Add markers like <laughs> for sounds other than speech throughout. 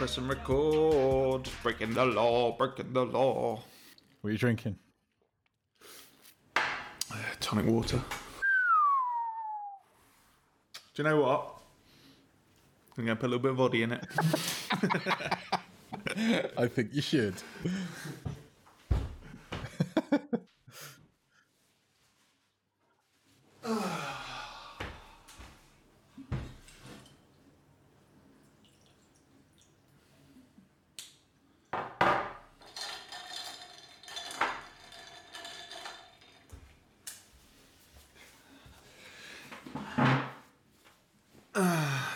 record, pressing record. Breaking the law, breaking the law. What are you drinking? Tonic water. Do you know what? I'm going to put a little bit of body in it. <laughs> I think you should. <sighs> <laughs>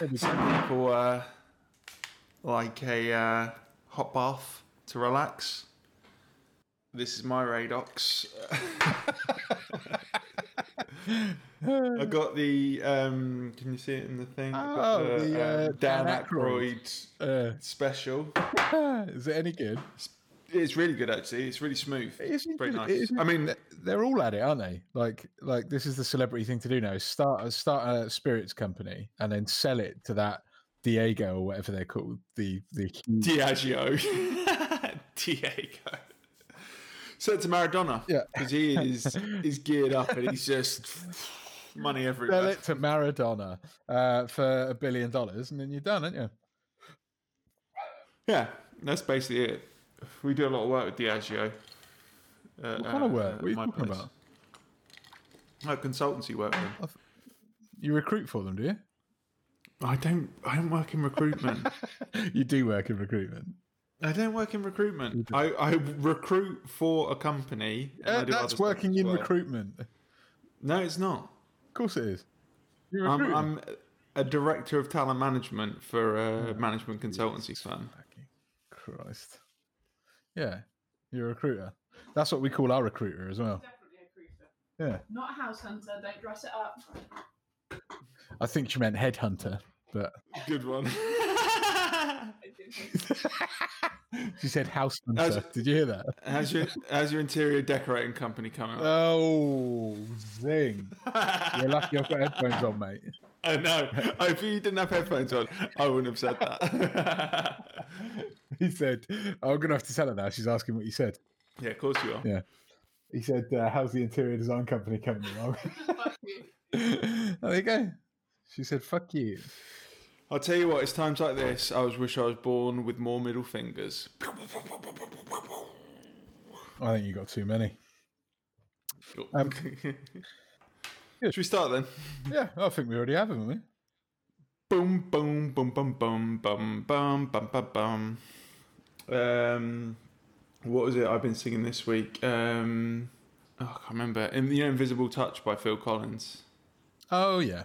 People uh, like a uh, hot bath to relax. This is my Radox. <laughs> I got the. Um, can you see it in the thing? I got Oh, the, uh, Dan Dan Aykroyd Uh, special. <laughs> is it any good? It's really good, actually. It's really smooth. It's very nice. it is- I mean, they're all at it, aren't they? Like, like this is the celebrity thing to do now: is start a start a spirits company and then sell it to that Diego or whatever they're called. The the Diageo. <laughs> <laughs> Diego. So to Maradona. Yeah. Because he is <laughs> he's geared up and he's just money everywhere. sell it to Maradona uh, for a billion dollars, and then you're done, aren't you? Yeah, that's basically it. We do a lot of work with Diageo. Uh, What kind of work? What are you talking about? Like consultancy work. You recruit for them, do you? I don't. I don't work in recruitment. <laughs> You do work in recruitment. I don't work in recruitment. I, I recruit for a company. Uh, that's working in well. recruitment. No, it's not. Of course it is. You're I'm. I'm a director of talent management for a management consultancy firm. Christ. Yeah, you're a recruiter. That's what we call our recruiter as well. Definitely a creeper. Yeah. Not a house hunter, don't dress it up. I think she meant headhunter, but Good one. <laughs> She said house hunter. As- Did you hear that? how's your How's your interior decorating company coming up? Oh, zing. <laughs> You're lucky I've got headphones on, mate. I know. Oh, if you didn't have headphones on, I wouldn't have said that. <laughs> He said, oh, I'm going to have to tell her now. She's asking what you said. yeah, of course you are. Yeah. He said, uh, how's the interior design company coming along? <laughs> Fuck you. <laughs> there you go. She said, fuck you. I'll tell you what. It's times like this. I was wish I was born with more middle fingers. I think you got too many. Um, Should we start then? Yeah, I think we already have haven't we? Boom, boom, boom, boom, boom, boom, boom, boom, boom, bum. Um, what was it I've been singing this week? Um, oh, I can't remember. In, you know, "Invisible Touch" by Phil Collins. Oh, yeah.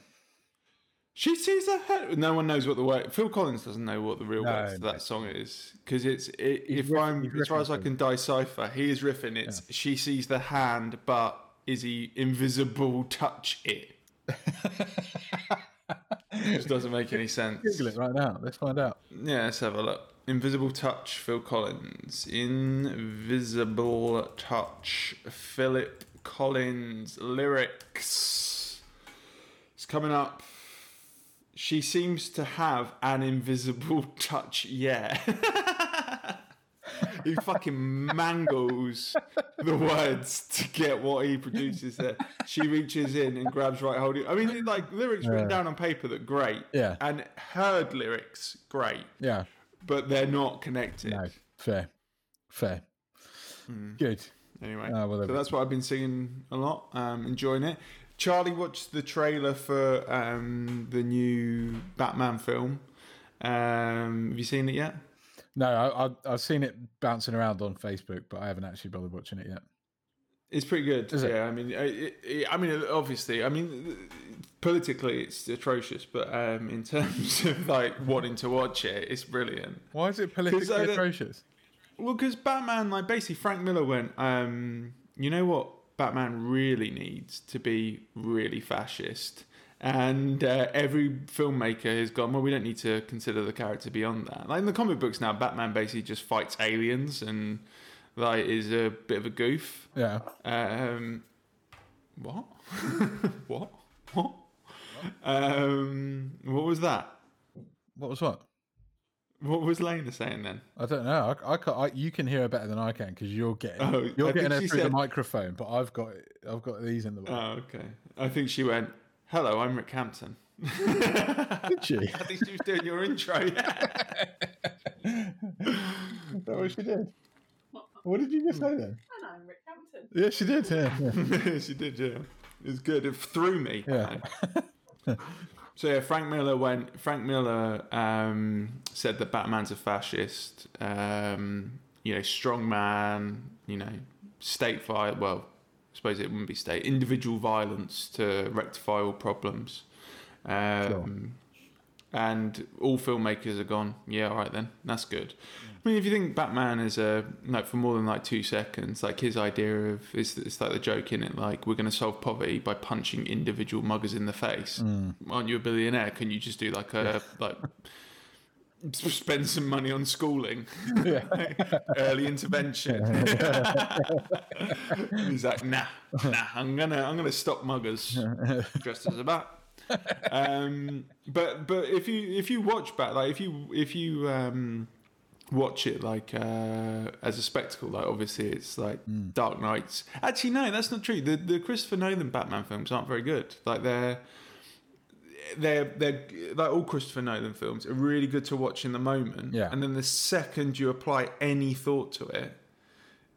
She sees her head. No one knows what the word. Phil Collins doesn't know what the real No, words to no. that song is because it's. It, if I'm as far as I can decipher, he is riffing. It's she sees the hand, but is he invisible? Touch it. <laughs> Just doesn't make any sense. Google it right now. Let's find out. Yeah, let's have a look. Invisible Touch, Phil Collins. Invisible Touch, Philip Collins. Lyrics. It's coming up. She seems to have an invisible <laughs> touch, yeah. <laughs> he fucking mangles the words to get what he produces there. She reaches in and grabs right hold. of- I mean, like lyrics written down on paper that great. Yeah. And heard lyrics, great Yeah. but they're not connected. No. Fair. Fair. Good. Anyway, Ah, well, so that's what I've been singing a lot. Um, enjoying it. Charlie watched the trailer for um, the new Batman film. Um, have you seen it yet? No, I, I, I've seen it bouncing around on Facebook, but I haven't actually bothered watching it yet. It's pretty good. Is it? yeah, I mean, it, it, I mean, obviously, I mean, politically, it's atrocious, but um, in <laughs> terms of like wanting to watch it, it's brilliant. Why is it politically 'Cause I atrocious? Well, because Batman, like basically, Frank Miller went, um, you know what Batman really needs to be really fascist. And uh, every filmmaker has gone, well, we don't need to consider the character beyond that. Like in the comic books now, Batman basically just fights aliens and like is a bit of a goof. Yeah. Um, what? <laughs> what? What? Um, what was that? What was what? What was Lena saying then? I don't know. I, I, can't, I you can hear her better than I can because you're getting Oh, you're think getting her through the microphone, but I've got I've got these in the way. Oh, okay. I think she went, "Hello, I'm Rick Hampton." Did she? <laughs> I think she was doing your intro. Is <laughs> that what she did? What did you just say then? And I'm Rick Hampton. Yeah, she did. Yeah, yeah. <laughs> she did, yeah. It was good. It threw me. Yeah. so yeah, Frank Miller went. Frank Miller um, said that Batman's a fascist. Um, you know, strong man. You know, state violence. Well, I suppose it wouldn't be state. Individual violence to rectify all problems. Um, And all filmmakers are gone. Yeah, all right then. That's good. I mean, if you think Batman is a like for more than like two seconds, like his idea of it's, it's like the joke in it, like we're going to solve poverty by punching individual muggers in the face. Aren't you a billionaire? Can you just do like a like spend some money on schooling, <laughs> yeah. <laughs> early intervention? <laughs> He's like, nah, nah. I'm gonna I'm gonna stop muggers dressed as a bat. um, but but if you if you watch Bat, like if you if you um, watch it like uh, as a spectacle, like obviously it's like Dark Knights. Actually, no, that's not true. The the Christopher Nolan Batman films aren't very good. Like they're they're they're like all Christopher Nolan films are really good to watch in the moment. Yeah. And then the second you apply any thought to it,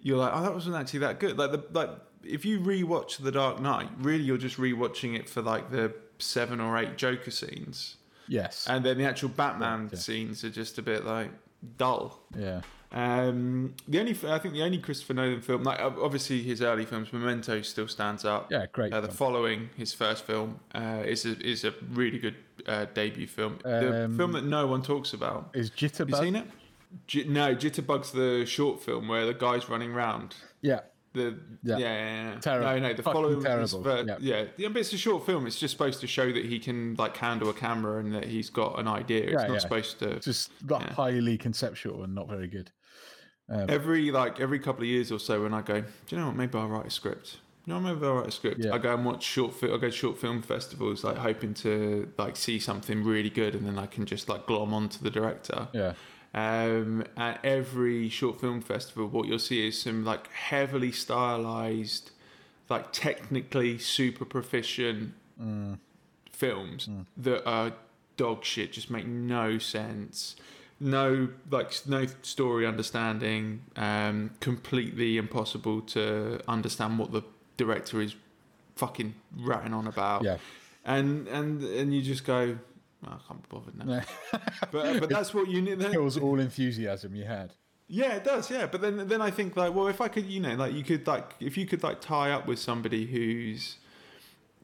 you're like, oh, that wasn't actually that good. Like the like if you rewatch The Dark Knight, really you're just rewatching it for like the seven or eight Joker scenes, Yes. and then the actual Batman Yeah. scenes are just a bit like dull. yeah. Um, the only I think the only Christopher Nolan film, like obviously his early films, Memento still stands up. Yeah. Great. Uh, the following his first film uh, is a is a really good uh, debut film. the Um, film that no one talks about. Is Have you seen it? J- no, Jitterbug's the short film where the guy's running around. Yeah. The Yeah. yeah, yeah, yeah. Terrible. No, no, the Fucking following terrible. Is, Yeah. yeah, yeah, but it's a short film. It's just supposed to show that he can like handle a camera and that he's got an idea. It's Yeah, not supposed to. Just highly conceptual and not very good. Um, Every like every couple of years or so, when I go, do you know what? Maybe I'll write a script. You know, maybe I'll write a script. Yeah. I go and watch short. Fi- I go to short film festivals, like hoping to like see something really good, and then I can just like glom onto the director. yeah. Um, at every short film festival, what you'll see is some like heavily stylized, like technically super proficient Mm. films that are dog shit, just make no sense. No, like no story understanding. Um, completely impossible to understand what the director is fucking ratting on about. Yeah. And and and you just go, "Oh, I can't be bothered now. <laughs> But but that's what you need. It was all enthusiasm you had. Yeah, it does. Yeah, but then then I think like, well, if I could, you know, like you could like if you could like tie up with somebody who's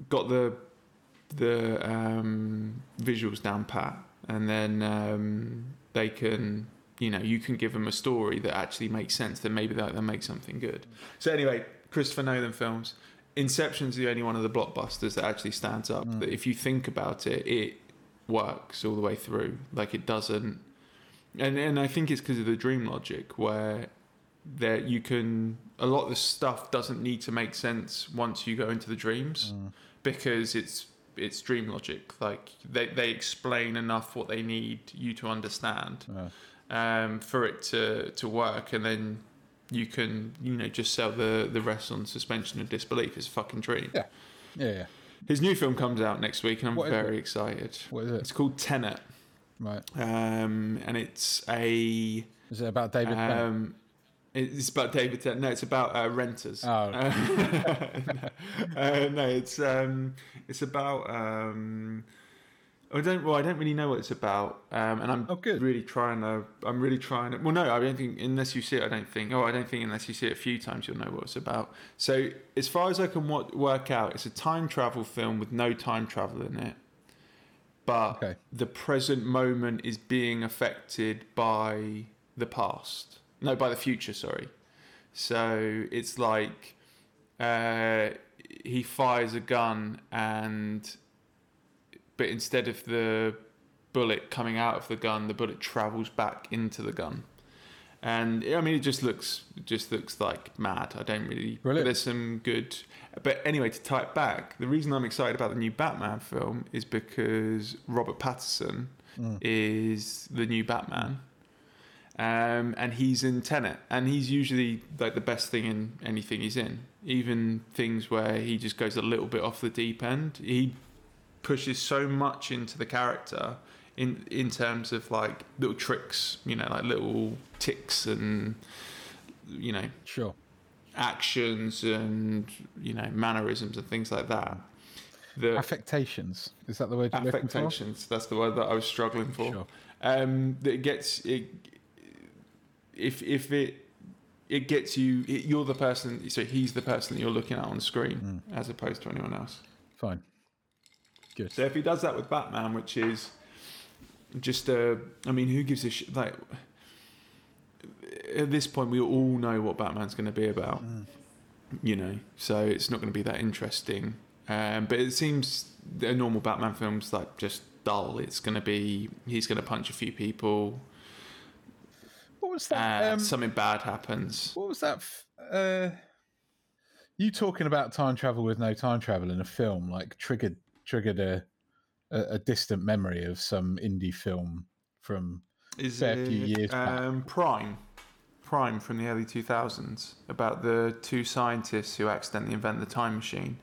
got the the um, visuals down pat, and then um, they can, you know, you can give them a story that actually makes sense. Then maybe that they'll make something good. So anyway, Christopher Nolan films. Inception's the only one of the blockbusters that actually stands up. Mm. That if you think about it, it works all the way through. Like it doesn't and and I think it's because of the dream logic where there you can a lot of the stuff doesn't need to make sense once you go into the dreams mm. because it's it's dream logic like they they explain enough what they need you to understand Yeah. um, for it to to work and then you can you know just sell the the rest on suspension of disbelief it's a fucking dream Yeah. Yeah. Yeah. his new film comes out next week and I'm What very excited What is it? it's called Tenet Right. um, and it's a Is it about David? Um, it's about David. No, it's about uh, renters. Oh. <laughs> uh, no, it's um, it's about. Um, I don't. Well, I don't really know what it's about, um, and I'm Oh, really trying to. I'm really trying to. Well, no, I don't think unless you see it, I don't think. Oh, I don't think unless you see it a few times, you'll know what it's about. So, as far as I can wo- work out, it's a time travel film with no time travel in it, but Okay. the present moment is being affected by the past. No, by the future. Sorry. So it's like uh, he fires a gun, and but instead of the bullet coming out of the gun, the bullet travels back into the gun. And I mean, it just looks it just looks like mad. I don't really. Brilliant. there's some good. But anyway, to type back, the reason I'm excited about the new Batman film is because Robert Pattinson is the new Batman. Um, and he's in Tenet, and he's usually like the best thing in anything he's in. Even things where he just goes a little bit off the deep end, he pushes so much into the character in in terms of like little tricks, you know, like little ticks and you know Sure. actions and you know mannerisms and things like that. The Affectations. Is that the word you're looking for? affectations. That's the word that I was struggling for. Sure. Um, that it gets it. If if it it gets you, it, you're the person. So he's the person that you're looking at on screen, as opposed to anyone else. Fine. Good. So if he does that with Batman, which is just a, I mean, who gives a shit? Like at this point, we all know what Batman's going to be about, you know. So it's not going to be that interesting. Um, but it seems a normal Batman film's like just dull. It's going to be he's going to punch a few people. Was Uh, um, something bad happens. what was that? f- Uh, you talking about time travel with no time travel in a film like triggered triggered a a, a distant memory of some indie film from Is fair few years back. um, Prime, Prime from the early two thousands about the two scientists who accidentally invent the time machine,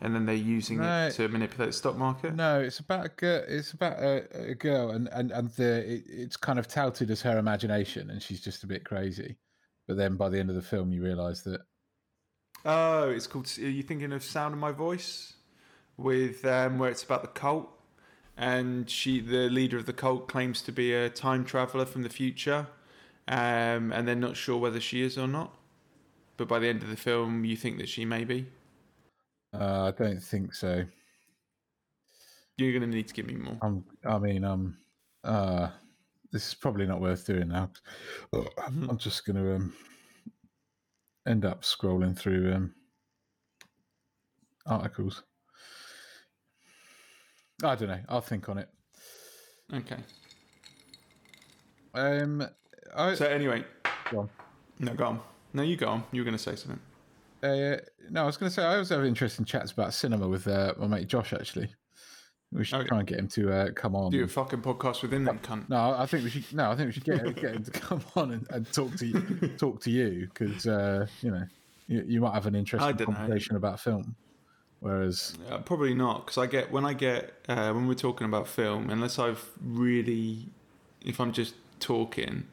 and then they're using No. it to manipulate the stock market. No, it's about a girl. It's about a, a girl, and and and the it, it's kind of touted as her imagination, and she's just a bit crazy. But then by the end of the film, you realise that Oh, it's called. Are you thinking of Sound of My Voice, with um, where it's about the cult, and she, the leader of the cult, claims to be a time traveler from the future, um, and they're not sure whether she is or not. But by the end of the film, you think that she may be. Uh, I don't think so. You're going to need to give me more. I mean, um, uh, this is probably not worth doing now. I'm I'm just going to um end up scrolling through um articles. I don't know. I'll think on it. Okay. Um, I, So anyway, Go on. no, go on. No, you go on. You were going to say something. Uh, no, I was going to say I always have interesting chats about cinema with uh, my mate Josh. Actually, we should Okay. try and get him to uh, come on. Do a fucking podcast within them, cunt. No, I think we should. No, I think we should get, <laughs> get him to come on and, and talk to you, <laughs> talk to you because uh, you know you, you might have an interesting don't know. conversation about film. Whereas, Uh, probably not, because I get when I get uh, when we're talking about film, unless I've really, if I'm just talking,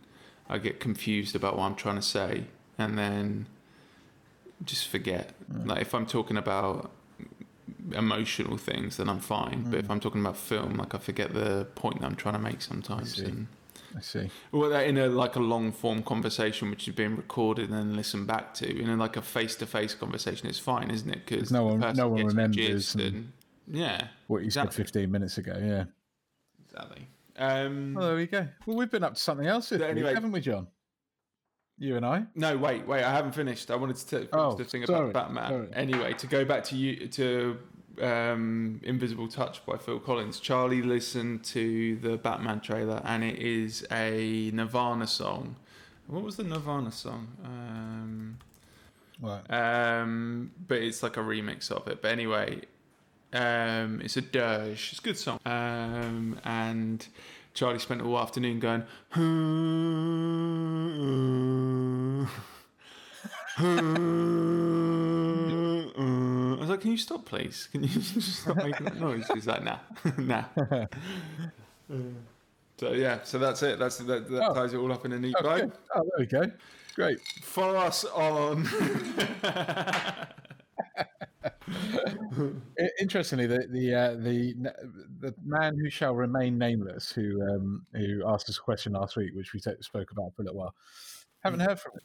I get confused about what I'm trying to say, and then just forget. Like if I'm talking about emotional things, then I'm fine. But if I'm talking about film, like I forget the point that I'm trying to make sometimes. see. And I see. well, in a like a long form conversation, which is being recorded and then listened back to, in a, like a face to face conversation, it's fine, isn't it? Because no one- no one remembers and- and yeah, What you Exactly. said 15 minutes ago, yeah. exactly. Um, Well, there we go. Well, we've been up to something else But week, haven't we, John? You and I. no, wait, wait, I haven't finished. I wanted to finish Oh, the thing sorry, about Batman. sorry. Anyway, to go back to you to um, Invisible Touch by Phil Collins. Charlie listened to the Batman trailer, and it is a Nirvana song. What was the Nirvana song? Um, Right. Um, but it's like a remix of it. But anyway, um, it's a dirge. It's a good song. Um, and Charlie spent all afternoon going. I was like, "Can you stop, please? Can you <laughs> just stop making that noise?" He's like, "Nah, <laughs> nah." <laughs> so yeah, so that's it. That's that, that Oh. ties it all up in a neat Oh, bow. oh, there we go. Great. Follow us on. <laughs> Interestingly, the the uh, the the man who shall remain nameless, who um, who asked us a question last week, which we t- spoke about for a little while, haven't heard from him.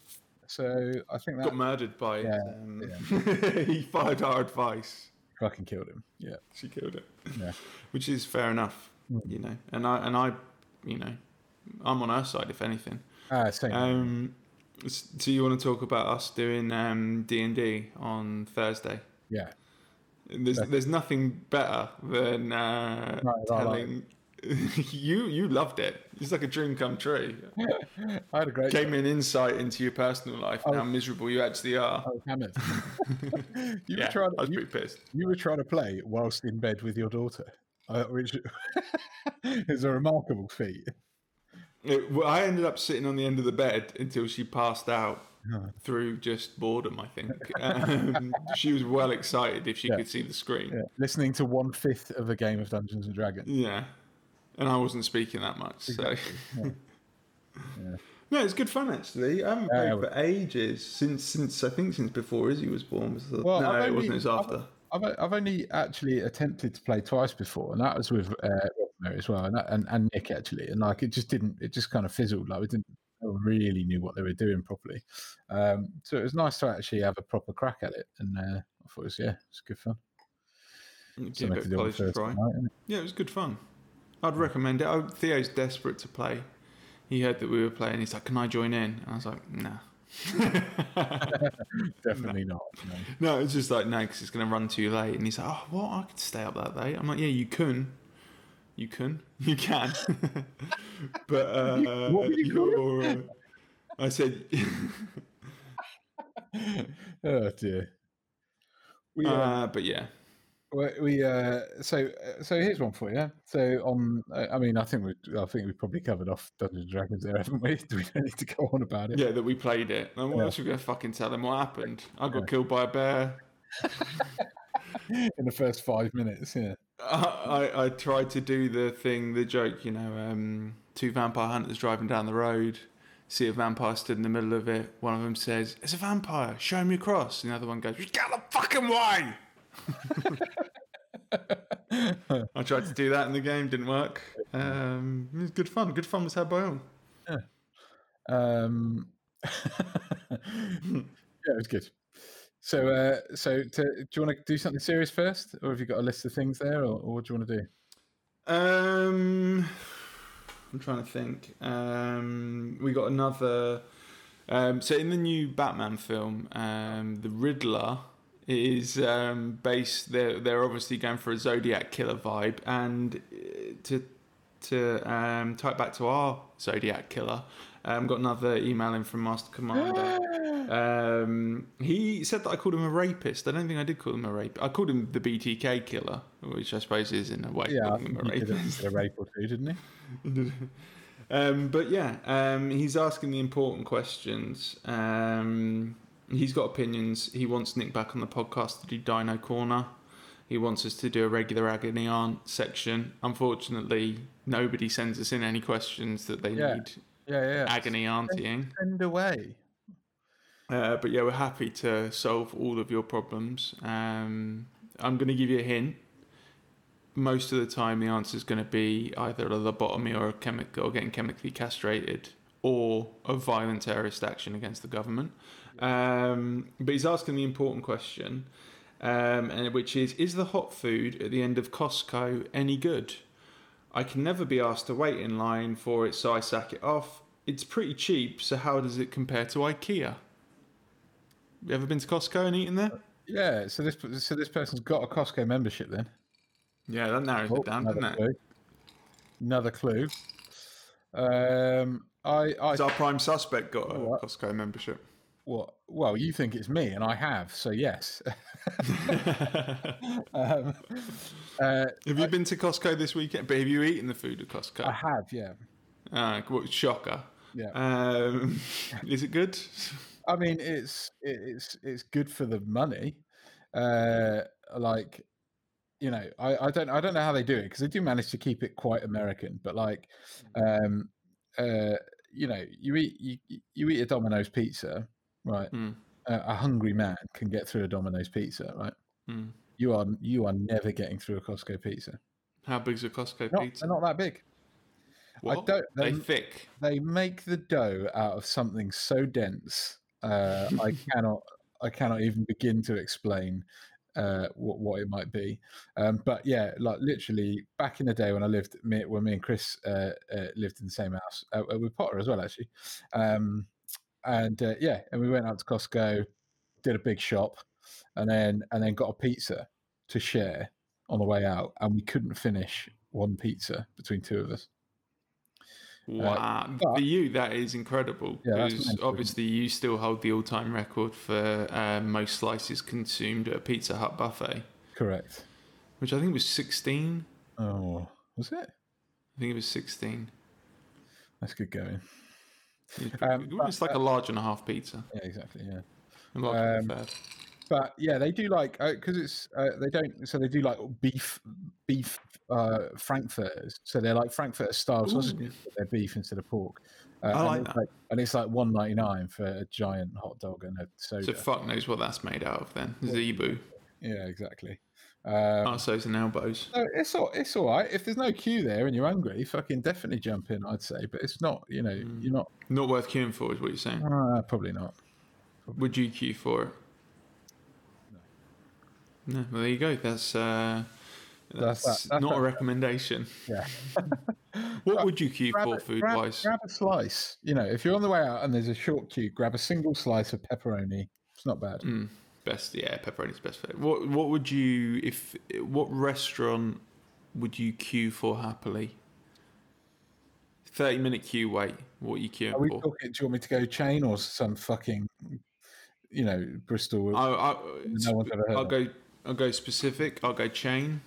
So I think that got murdered by. Yeah, um, <laughs> he followed our advice. fucking killed him. Yeah. She killed it. Yeah. <laughs> Which is fair enough, you know. And I and I, you know, I'm on her side if anything. Ah, same. Um, so you want to talk about us doing um D and D on Thursday? Yeah. There's there's nothing better than uh, right. telling. <laughs> you you loved it. It's like a dream come true. <laughs> I had a great. Gave me an insight into your personal life and how miserable you actually are. I was hammered. <laughs> you yeah, were trying. I was you, pretty pissed. you were trying to play whilst in bed with your daughter. uh, which is a remarkable feat. It, well, I ended up sitting on the end of the bed until she passed out. Through just boredom. I think <laughs> um, she was well excited if she Yeah. could see the screen. Yeah, listening to one fifth of a game of Dungeons and Dragons. Yeah, and I wasn't speaking that much, so. <laughs> No, it's good fun actually. I haven't Yeah, played for ages since since I think since before Izzy was born. Was the- Well, no, I've it wasn't. It was I've- after. I've I've only actually attempted to play twice before, and that was with uh, as well, and, and and Nick actually, and like it just didn't, it just kind of fizzled. Like we didn't really knew what they were doing properly. Um, so it was nice to actually have a proper crack at it, and uh, I thought it was yeah, it's good fun. Give a to do college try. night. Yeah, it was good fun. I'd recommend it. Oh, Theo's desperate to play. He heard that we were playing. He's like, "Can I join in?" And I was like, "Nah." <laughs> <laughs> Definitely not. no. no, it's just like no, because it's going to run too late. And he's like, "Oh, what? I could stay up that late." I'm like, "Yeah, you can, you can, <laughs> you can." <laughs> but uh, you you're- I said, <laughs> oh dear. We, uh, uh, but yeah, we, uh, so uh, so here's one for you. So on, uh, I mean, I think we, I think we probably covered off Dungeons and Dragons there, haven't we? Do we don't need to go on about it? yeah, that we played it. And what Yeah. else are we to fucking tell them? what happened? I got Yeah. killed by a bear. In the first five minutes, yeah. I, I tried to do the thing, the joke, you know, um, two vampire hunters driving down the road, see a vampire stood in the middle of it. One of them says, "It's a vampire. Show me your cross." And the other one goes, "Get the fucking way!" <laughs> I tried to do that in the game, didn't work. Um, it was good fun. Good fun was had by all. Um, <laughs> yeah, it was good. So, uh, so to, do you want to do something serious first, or have you got a list of things there, or, or what do you want to do? Um, I'm trying to think. Um, we got another. Um, so in the new Batman film, um, the Riddler is um, based. They're they're obviously going for a Zodiac killer vibe, and uh, to to um, tie it back to our Zodiac killer. Um, got another email in from Master Commander. <gasps> Um, he said that I called him a rapist. I don't think I did call him a rapist. I called him the BTK killer, which I suppose is in a way Yeah, calling him a he rapist. did a rape or two, didn't he? <laughs> um, but yeah, um, he's asking the important questions. Um, he's got opinions. He wants Nick back on the podcast to do Dino Corner. He wants us to do a regular agony aunt section. Unfortunately, nobody sends us in any questions that they Yeah. need Yeah, yeah. agony auntying. Send away. Uh, but yeah, we're happy to solve all of your problems. Um, I'm going to give you a hint. Most of the time, the answer is going to be either a lobotomy or a chemical, or getting chemically castrated, or a violent terrorist action against the government. Um, but he's asking the important question, um, and which is: Is the hot food at the end of Costco any good? I can never be asked to wait in line for it, so I sack it off. It's pretty cheap, so how does it compare to IKEA? You ever been to Costco and eaten there? Yeah. So this so this person's got a Costco membership then. Yeah, that narrows Oh, it down, doesn't another it? clue. Another clue. Um, I I Has our prime suspect got a? Costco membership? What? Well, you think it's me, and I have. So yes. <laughs> <laughs> um, uh, Have you been to Costco this weekend? But have you eaten the food at Costco? I have. Yeah. Uh, what, shocker. Yeah. Um, <laughs> is it good? I mean, it's it's it's good for the money. Uh, like, you know, I, I don't I don't know how they do it because they do manage to keep it quite American. But like, um, uh, you know, you eat you you eat a Domino's pizza, right? Mm. A, a hungry man can get through a Domino's pizza, right? Mm. You are you are never getting through a Costco pizza. How big's a Costco Not, pizza? they're not that big. What? don't- They they're- thick. They make the dough out of something so dense. Uh, I <laughs> cannot I cannot even begin to explain uh, what what it might be. Um, but yeah, like literally back in the day when I lived me, when me and Chris uh, uh, lived in the same house uh, uh, with Potter as well actually. Um, and uh, yeah, and we went out to Costco, did a big shop, and then and then got a pizza to share on the way out, and we couldn't finish one pizza between two of us. Wow. but- For you, that is incredible. Yeah, because obviously you still hold the all-time record for uh, most slices consumed at a Pizza Hut buffet, Correct. which I think was 16. Oh, was it? I think it was 16. That's good going. Um, it but, like a large and a half pizza. Yeah, exactly. Yeah. Large Um, but yeah, they do like because it's uh, they don't so they do like beef beef uh, frankfurters. So they're like frankfurter style sausages, but they're beef instead of pork. Uh, I and like it's that. Like, and it's like one ninety nine for a giant hot dog and a soda. So fuck knows what that's made out of then. Zebu. yeah, exactly. Um, Arsos and elbows. so it's all it's all right if there's no queue there and you're hungry. Fucking definitely jump in, I'd say. But it's not, you know, Mm. you're not. Not worth queuing for, is what you're saying. Uh, probably not. Would you queue for it? No. Well, there you go. That's uh, That's that's, that- that's not a recommendation. Yeah. <laughs> What would you queue for a, food grab, wise? grab a slice. You know, if you're on the way out and there's a short queue, grab a single slice of pepperoni. It's not bad. Mm, best, yeah, pepperoni's best. What What would you if what restaurant would you queue for happily? Thirty minute queue wait. What are you queuing Are we for? talking? Do you want me to go chain or some fucking, you know, Bristol? I, I, No one's ever heard I'll of. go. I'll go specific. I'll go chain.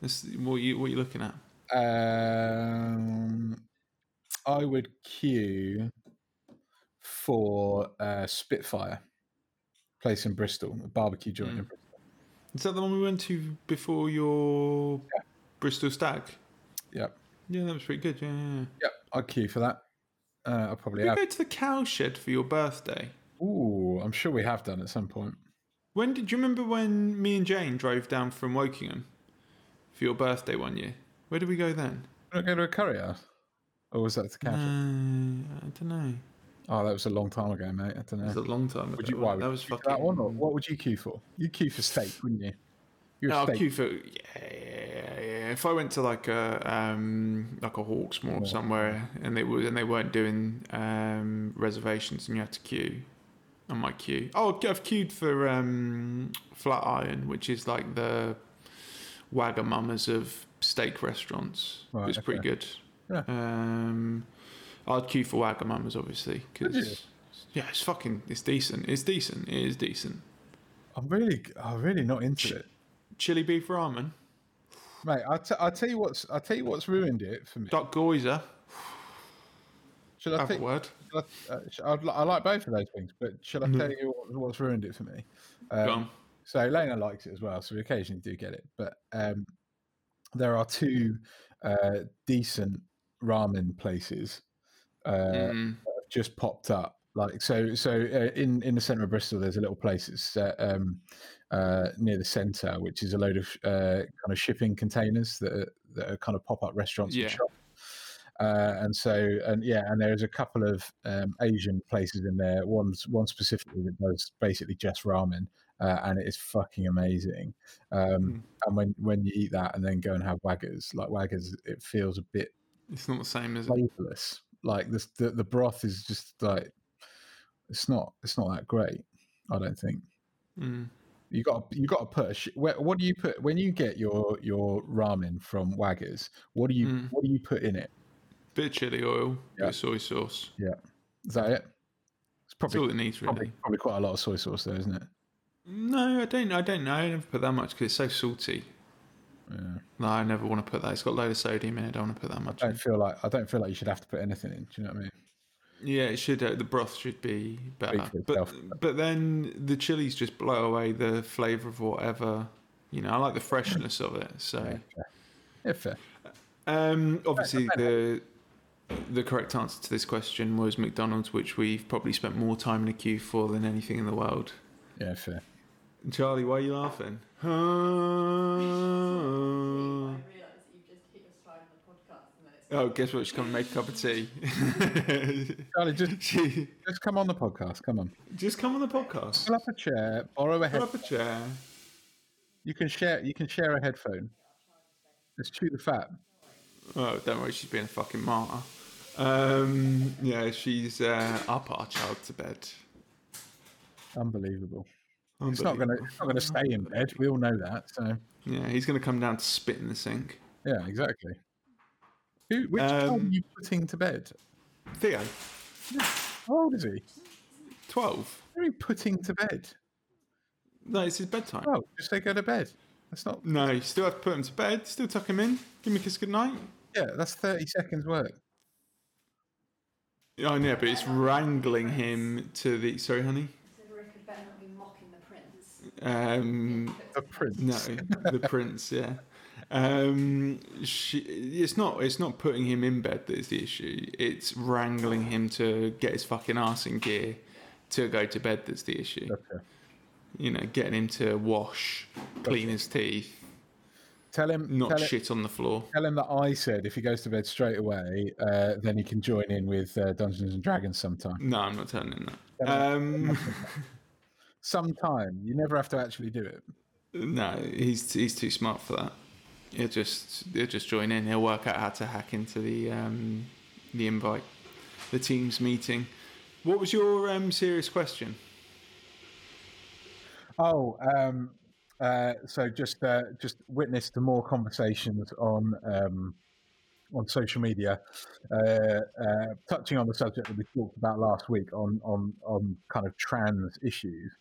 That's what you what you looking at. Um, I would queue for uh, Spitfire, place in Bristol, a barbecue joint in Mm. Bristol. Is that the one we went to before your Bristol Stag? Yep, Yeah, that was pretty good. Yeah, yeah. yeah. yep. I'd queue for that. Uh, I'll probably Did we have. go to the cow shed for your birthday? Ooh, I'm sure we have done at some point. When did you remember when me and Jane drove down from Wokingham for your birthday one year? Where did we go then? Did I go to a curry house? Or was that the No, cafe? I don't know. Oh, that was a long time ago, mate. I don't know. It was a long time ago. Would you, why, that was fucking. that one, or what would you queue for? You queue for steak, wouldn't you? You're No, I'll queue for yeah, yeah, yeah. If I went to like a um like a Hawksmoor Yeah. somewhere and they and they weren't doing um reservations and you had to queue, I might queue. Oh, I've queued for um Flatiron, which is like the Wagamamas of steak restaurants. Right, it's pretty good. Yeah. Um, I'd queue for Wagamamas obviously because yeah, it's fucking it's decent. It's decent. It is decent. I'm really, I'm really not into it, Chili beef ramen, mate. I'll, tell you what's, I'll tell you what's ruined it for me. duck gyoza. Should I Have a take? word. I, uh, sh- I'd, li- I like both of those things, but shall I Mhm. tell you what, what's ruined it for me? Um, so Lena likes it as well, so we occasionally do get it. But um, there are two uh, decent ramen places uh, Mm. have just popped up. Like so, so uh, in in the centre of Bristol, there's a little place that's uh, um, uh, near the centre, which is a load of uh, kind of shipping containers that are, that are kind of pop up restaurants Yeah. and shops. Uh, and so, and yeah, and there's a couple of um, Asian places in there. One's one specifically that does basically just ramen, uh, and it is fucking amazing. Um, Mm. And when when you eat that and then go and have waggers, like waggers, it feels a bit It's not the same, it? flavorless. Like this, the the broth is just like it's not it's not that great. I don't think Mm. you got you got to push. Where, what do you put when you get your your ramen from Waggers? What do you Mm. what do you put in it? Bit of chili oil, bit Yeah. of soy sauce. Yeah, is that it? It's That's all probably it needs, really. probably quite a lot of soy sauce though, isn't it? No, I don't. I don't know. I never put that much because it's so salty. Yeah. No, I never want to put that. It's got a load of sodium in it. I don't want to put that much. I don't In. feel like I don't feel like you should have to put anything in. Do you know what I mean? Yeah, it should. Uh, the broth should be better. But but then the chilies just blow away the flavour of whatever. You know, I like the freshness of it. So. Yeah, fair. Yeah, fair. Um, obviously, the the correct answer to this question was McDonald's, which we've probably spent more time in a queue for than anything in the world. Yeah, fair. Charlie, why are you laughing? <laughs> I oh, realise you've just hit your stride on the podcast and then it's Oh, guess what? She's coming to make a cup of tea. <laughs> Charlie, just <laughs> she, just come on the podcast. Come on. just come on the podcast. Pull up a chair. Borrow a Pull head. up a chair. You can share. You can share a headphone. Let's chew the fat. Oh, don't worry, she's being a fucking martyr. Um, yeah, she's uh, up our child to bed. Unbelievable. It's not not gonna stay in bed. We all know that. So Yeah, he's gonna come down to spit in the sink. yeah, exactly. Who? Which Um, are you putting to bed? Theo, How old is he? twelve. Who are you putting to bed? No, it's his bedtime. Oh, just say go to bed. That's not. No, you still have to put him to bed. Still tuck him in. Give him a kiss goodnight. Yeah, that's thirty seconds work. Oh yeah, but it's wrangling him to the. Sorry, honey. So Rick had better not be mocking the prince. Um, The prince. no, the prince. Yeah. Um, she, it's not. It's not putting him in bed that is the issue. It's wrangling him to get his fucking arse in gear to go to bed that's the issue. Okay. You know, getting him to wash, clean his teeth, Tell him. not tell, him shit on the floor. tell him that I said if he goes to bed straight away, uh, then he can join in with uh, Dungeons and Dragons sometime. No, I'm not telling him that. Tell Um, <laughs> Sometime. You never have to actually do it. no, he's he's too smart for that. He'll just he'll just join in. He'll work out how to hack into the um, the invite, the Teams meeting. What was your um, serious question? Oh, um, uh, so just uh, just witness to more conversations on um, on social media, uh, uh, touching on the subject that we talked about last week on on on kind of trans issues,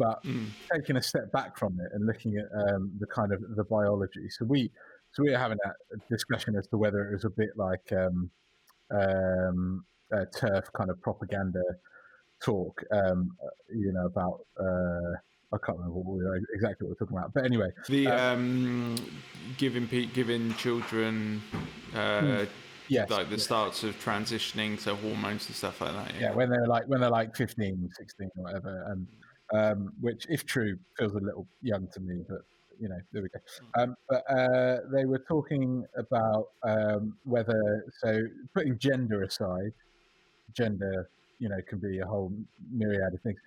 but Mm. taking a step back from it and looking at um, the kind of the biology. So we so we were having a discussion as to whether it was a bit like um, um, uh, TERF kind of propaganda talk, um, uh, you know, about. Uh, I can't remember what we were, exactly what we're talking about, but anyway, The um, giving pe- giving children uh, yes, like the starts of transitioning to hormones and stuff like that. yeah, when they're like when they're like 15, 16 or whatever, and um, which, if true, feels a little young to me, but you know, there we go. Um, but uh, they were talking about um, whether so putting gender aside, gender, you know, can be a whole myriad of things.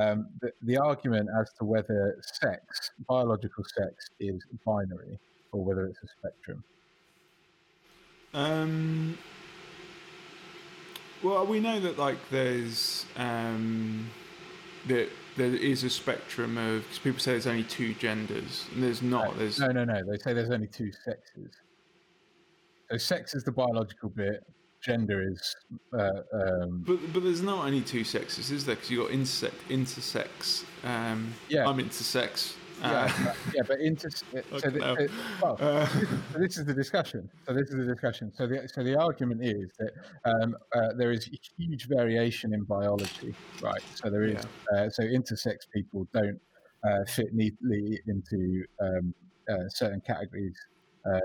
Um, the, the argument as to whether sex, biological sex, is binary or whether it's a spectrum. Um, well, we know that like there's um, that there is a spectrum of because people say there's only two genders, and there's not. There's No, no, no. They say there's only two sexes. So sex is the biological bit. Gender is uh, um, but but there's not only two sexes, is there? Because you got intersex, intersex. Um, Yeah. I'm intersex. Yeah, Uh, but- yeah, but inter. So, the, so- well, uh, so this is the discussion. So this is the discussion. So the so the argument is that um, uh, there is huge variation in biology, right? So there is uh, so intersex people don't uh, fit neatly into um, uh, certain categories. Uh,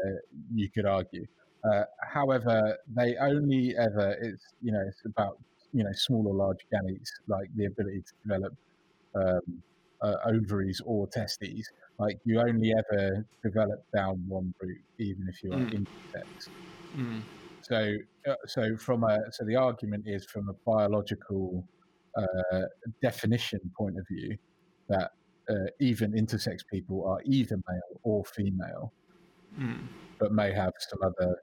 you could argue. Uh, however, they only ever it's you know it's about you know small or large gametes like the ability to develop um, uh, ovaries or testes. Like you only ever develop down one route, even if you are Mm. intersex. mm, So, uh, so from a so the argument is from a biological uh, definition point of view that uh, even intersex people are either male or female, mm. but may have some other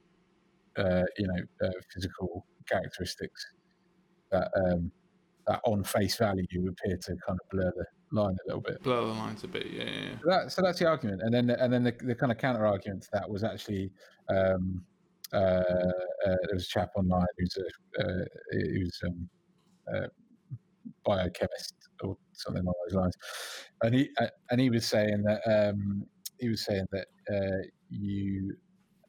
uh, you know uh, physical characteristics that um, that on face value appear to kind of blur the line a little bit. Blur the lines a bit. Yeah, yeah. So, that, so that's the argument, and then and then the, the kind of counter argument to that was actually um, uh, uh, there was a chap online who's a uh, who's um, a biochemist or something along those lines, and he uh, and he was saying that um, he was saying that uh, you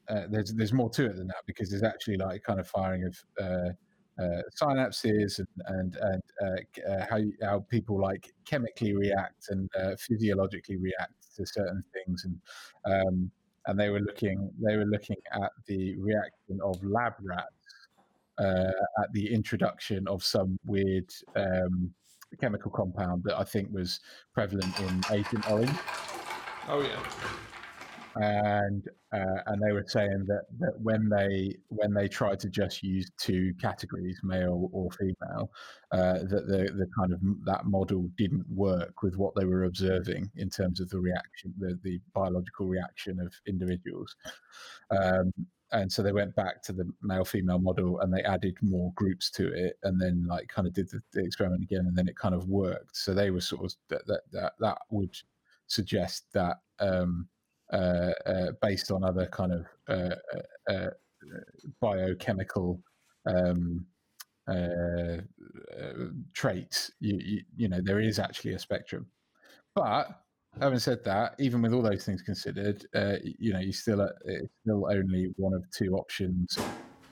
uh, there's there's more to it than that because there's actually like kind of firing of uh, synapses and and and uh, uh, how how people like chemically react and uh, physiologically react to certain things and um, and they were looking they were looking at the reaction of lab rats uh, at the introduction of some weird um, chemical compound that I think was prevalent in Agent Orange Oh yeah. And uh, and they were saying that, that when they when they tried to just use two categories, male or female, uh, that the the kind of that model didn't work with what they were observing in terms of the reaction, the the biological reaction of individuals. Um, and so they went back to the male female model and they added more groups to it and then like kind of did the, the experiment again and then it kind of worked so they were sort of that that that, that would suggest that um based on other kind of uh, uh, uh, biochemical um, uh, uh, traits. You, you, you know, there is actually a spectrum, but having said that, even with all those things considered, uh, you know, you still uh, it's still only one of two options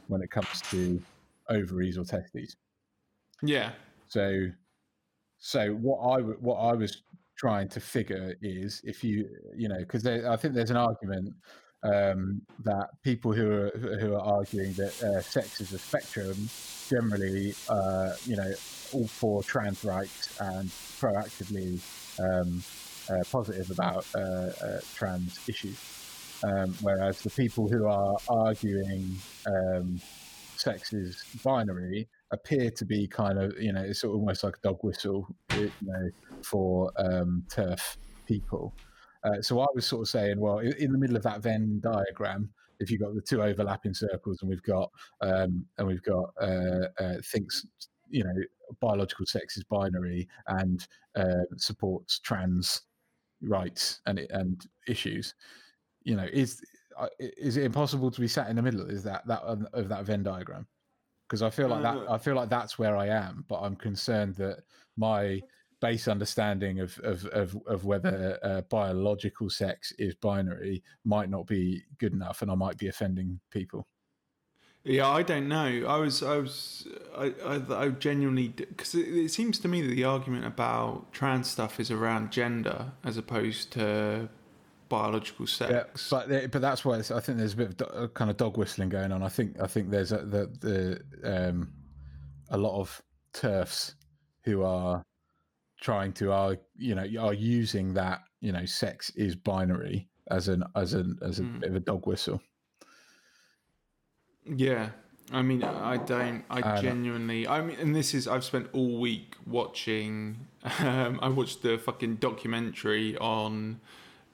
when it comes to ovaries or testes. Yeah. So, so what I w- what I was trying to figure is if you you know because I think there's an argument um, that people who are who are arguing that uh, sex is a spectrum generally uh, you know all for trans rights and proactively um, uh, positive about uh, uh, trans issues, um, whereas the people who are arguing um, sex is binary appear to be kind of you know it's almost like a dog whistle you know for um, TERF people. Uh, so i was sort of saying well in, in the middle of that venn diagram if you've got the two overlapping circles and we've got um, and we've got uh, uh, things you know biological sex is binary and uh, supports trans rights and and issues you know is uh, is it impossible to be sat in the middle? Is that that of that venn diagram because I feel like that Uh, I feel like that's where I am, but I'm concerned that my base understanding of of of, of whether uh, biological sex is binary might not be good enough, and I might be offending people. Yeah, I don't know. I was, I was, I, I, I genuinely because it, it seems to me that the argument about trans stuff is around gender as opposed to biological sex. Yeah, but but that's why I think there's a bit of do, uh, kind of dog whistling going on. I think I think there's a, the the um, a lot of TERFs who are trying to are you know are using that you know sex is binary as an as an as a Mm. bit of a dog whistle. Yeah, I mean, I don't. I genuinely. I mean, and this is. I've spent all week watching. <laughs> Um, I watched the fucking documentary on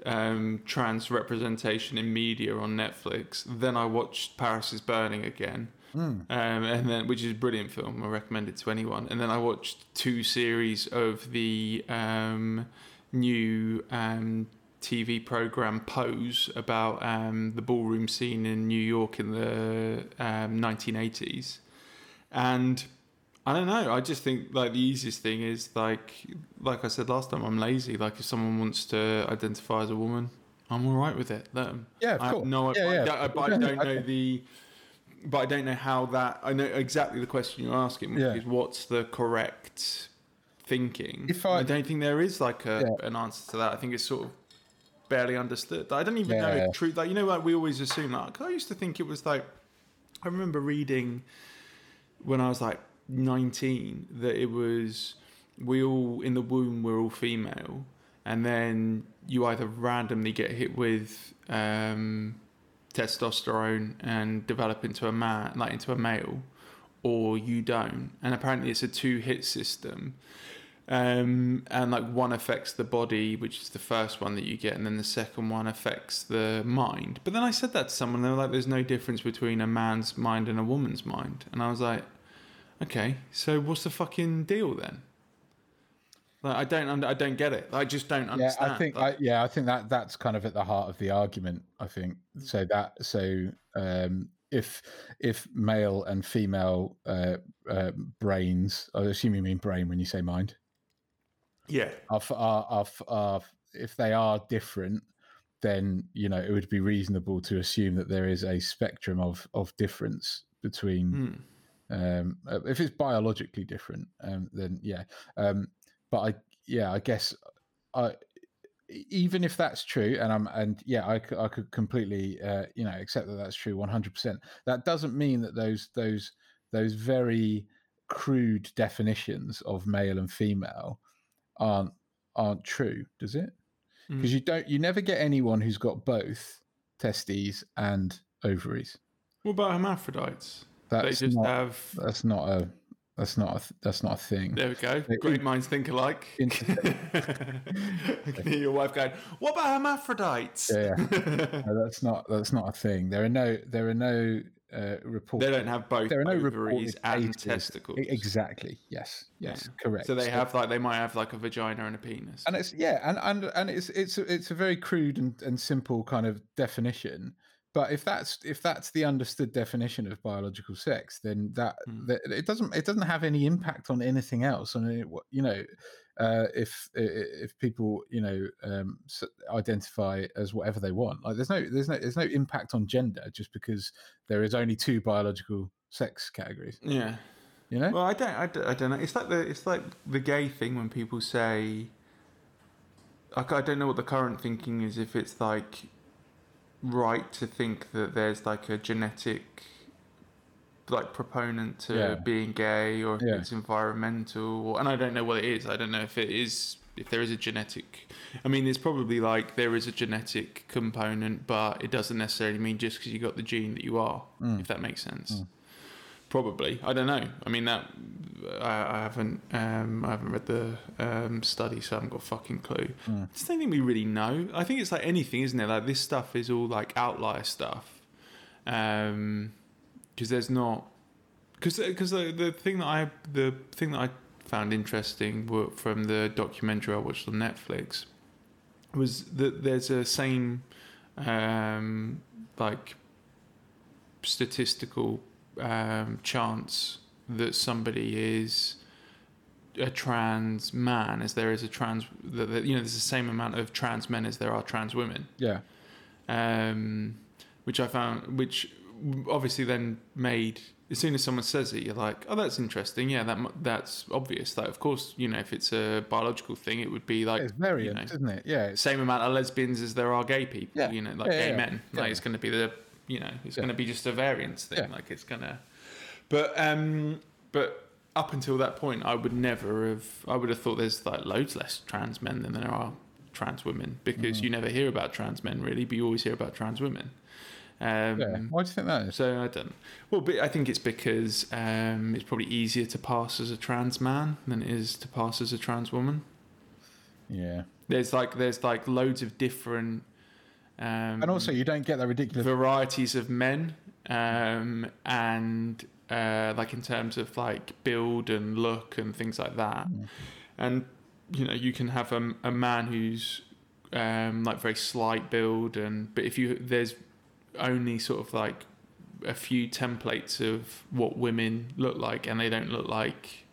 um, trans representation in media on Netflix. Then I watched Paris is Burning again. Um, and then, which is a brilliant film. I recommend it to anyone. And then I watched two series of the um, new um, TV program Pose about um, the ballroom scene in New York in the um, 1980s. And I don't know. I just think like the easiest thing is like, like I said last time, I'm lazy. Like if someone wants to identify as a woman, I'm all right with it. Let them. Yeah, of I course. no, Yeah, I, yeah. I, but I don't <laughs> know the. But I don't know how that. I know exactly the question you're asking, which Yeah. is what's the correct thinking. If I- don't think there is like a, Yeah. an answer to that. I think it's sort of barely understood. I don't even know Yeah. if truth. Like you know, like we always assume. Like I used to think it was like. I remember reading when I was like 19 that it was we all in the womb we're all female and then you either randomly get hit with um, testosterone and develop into a man like into a male or you don't. And apparently it's a two hit system. Um, and like one affects the body which is the first one that you get and then the second one affects the mind. But then i said that to someone they were like there's no difference between a man's mind and a woman's mind. And i was like okay so what's the fucking deal then like i don't under, i don't get it i just don't understand. Yeah, I think Like, I, yeah, I think that that's kind of at the heart of the argument. I think Mm. so that so um, if if male and female uh, uh, brains, I assume you mean brain when you say mind, yeah are, are, are, are if they are different, then you know it would be reasonable to assume that there is a spectrum of of difference between Hmm. Um uh, if it's biologically different um then yeah. Um but i yeah i guess I, even if that's true and i'm and yeah I could completely uh you know accept that that's true 100% that doesn't mean that those those those very crude definitions of male and female aren't aren't true does it? Mm. because you don't you never get anyone who's got both testes and ovaries. What about hermaphrodites that's they just not, have that's not a that's not a that's not a thing. There we go. They- Great minds think alike. <laughs> I can hear your wife going, "What about hermaphrodites?" Yeah, yeah. <laughs> No, that's not that's not a thing. There are no there are no uh, reports. They don't have both there are no ovaries and cases. testicles. Exactly. Yes. Yes. Correct. So they have like they might have like a vagina and a penis. and it's yeah, and and and it's it's a- it's a very crude and, and simple kind of definition, but if that's if that's the understood definition of biological sex, then that, Hmm. that it doesn't it doesn't have any impact on anything else. And it, you know, uh, if i- i- if people you know um, identify as whatever they want, like there's no there's no there's no impact on gender just because there is only two biological sex categories. Yeah. You know, Well, I don't, I don't, I don't know. It's like the, it's like the gay thing when people say, like, I don't know what the current thinking is. If it's like right to think that there's like a genetic, like proponent to Yeah. being gay, or if Yeah. it's environmental, or, and I don't know what it is. I don't know if it is, if there is a genetic. I mean, there's probably like there is a genetic component, but it doesn't necessarily mean just because you got the gene that you are. Mm. If that makes sense. Probably, I don't know. I mean that I, I haven't um, I haven't read the um, study, so I haven't got a fucking clue. Mm. I just don't think we really know. I think it's like anything, isn't it? Like this stuff is all like outlier stuff, because there's not because because the, the thing that I the thing that I found interesting were from the documentary I watched on Netflix was that there's a same um, like statistical um, chance that somebody is a trans man as there is a trans that, that you know there's the same amount of trans men as there are trans women yeah, um, which I found, which obviously then made as soon as someone says it, you're like, oh, that's interesting. Yeah, that that's obvious. Like, of course, you know, if it's a biological thing, it would be like it's variant, know, isn't it? Yeah, same amount of lesbians as there are gay people. Yeah. You know, like Yeah, gay yeah, men. Like it's going to be the, you know, it's Yeah. going to be just a variance thing. Yeah. Like it's gonna, but um, but up until that point, I would never have. I would have thought there's like loads less trans men than there are trans women because Mm. you never hear about trans men really, but you always hear about trans women. Um, yeah. Why do you think that is? So I don't. Well, but I think it's because um, it's probably easier to pass as a trans man than it is to pass as a trans woman. Yeah, There's like there's like loads of different. Um, and also you don't get that ridiculous. varieties of men, um, and uh, like in terms of like build and look and things like that, Mm. and you know you can have a, a man who's um, like very slight build and but if you there's only sort of like a few templates of what women look like and they don't look like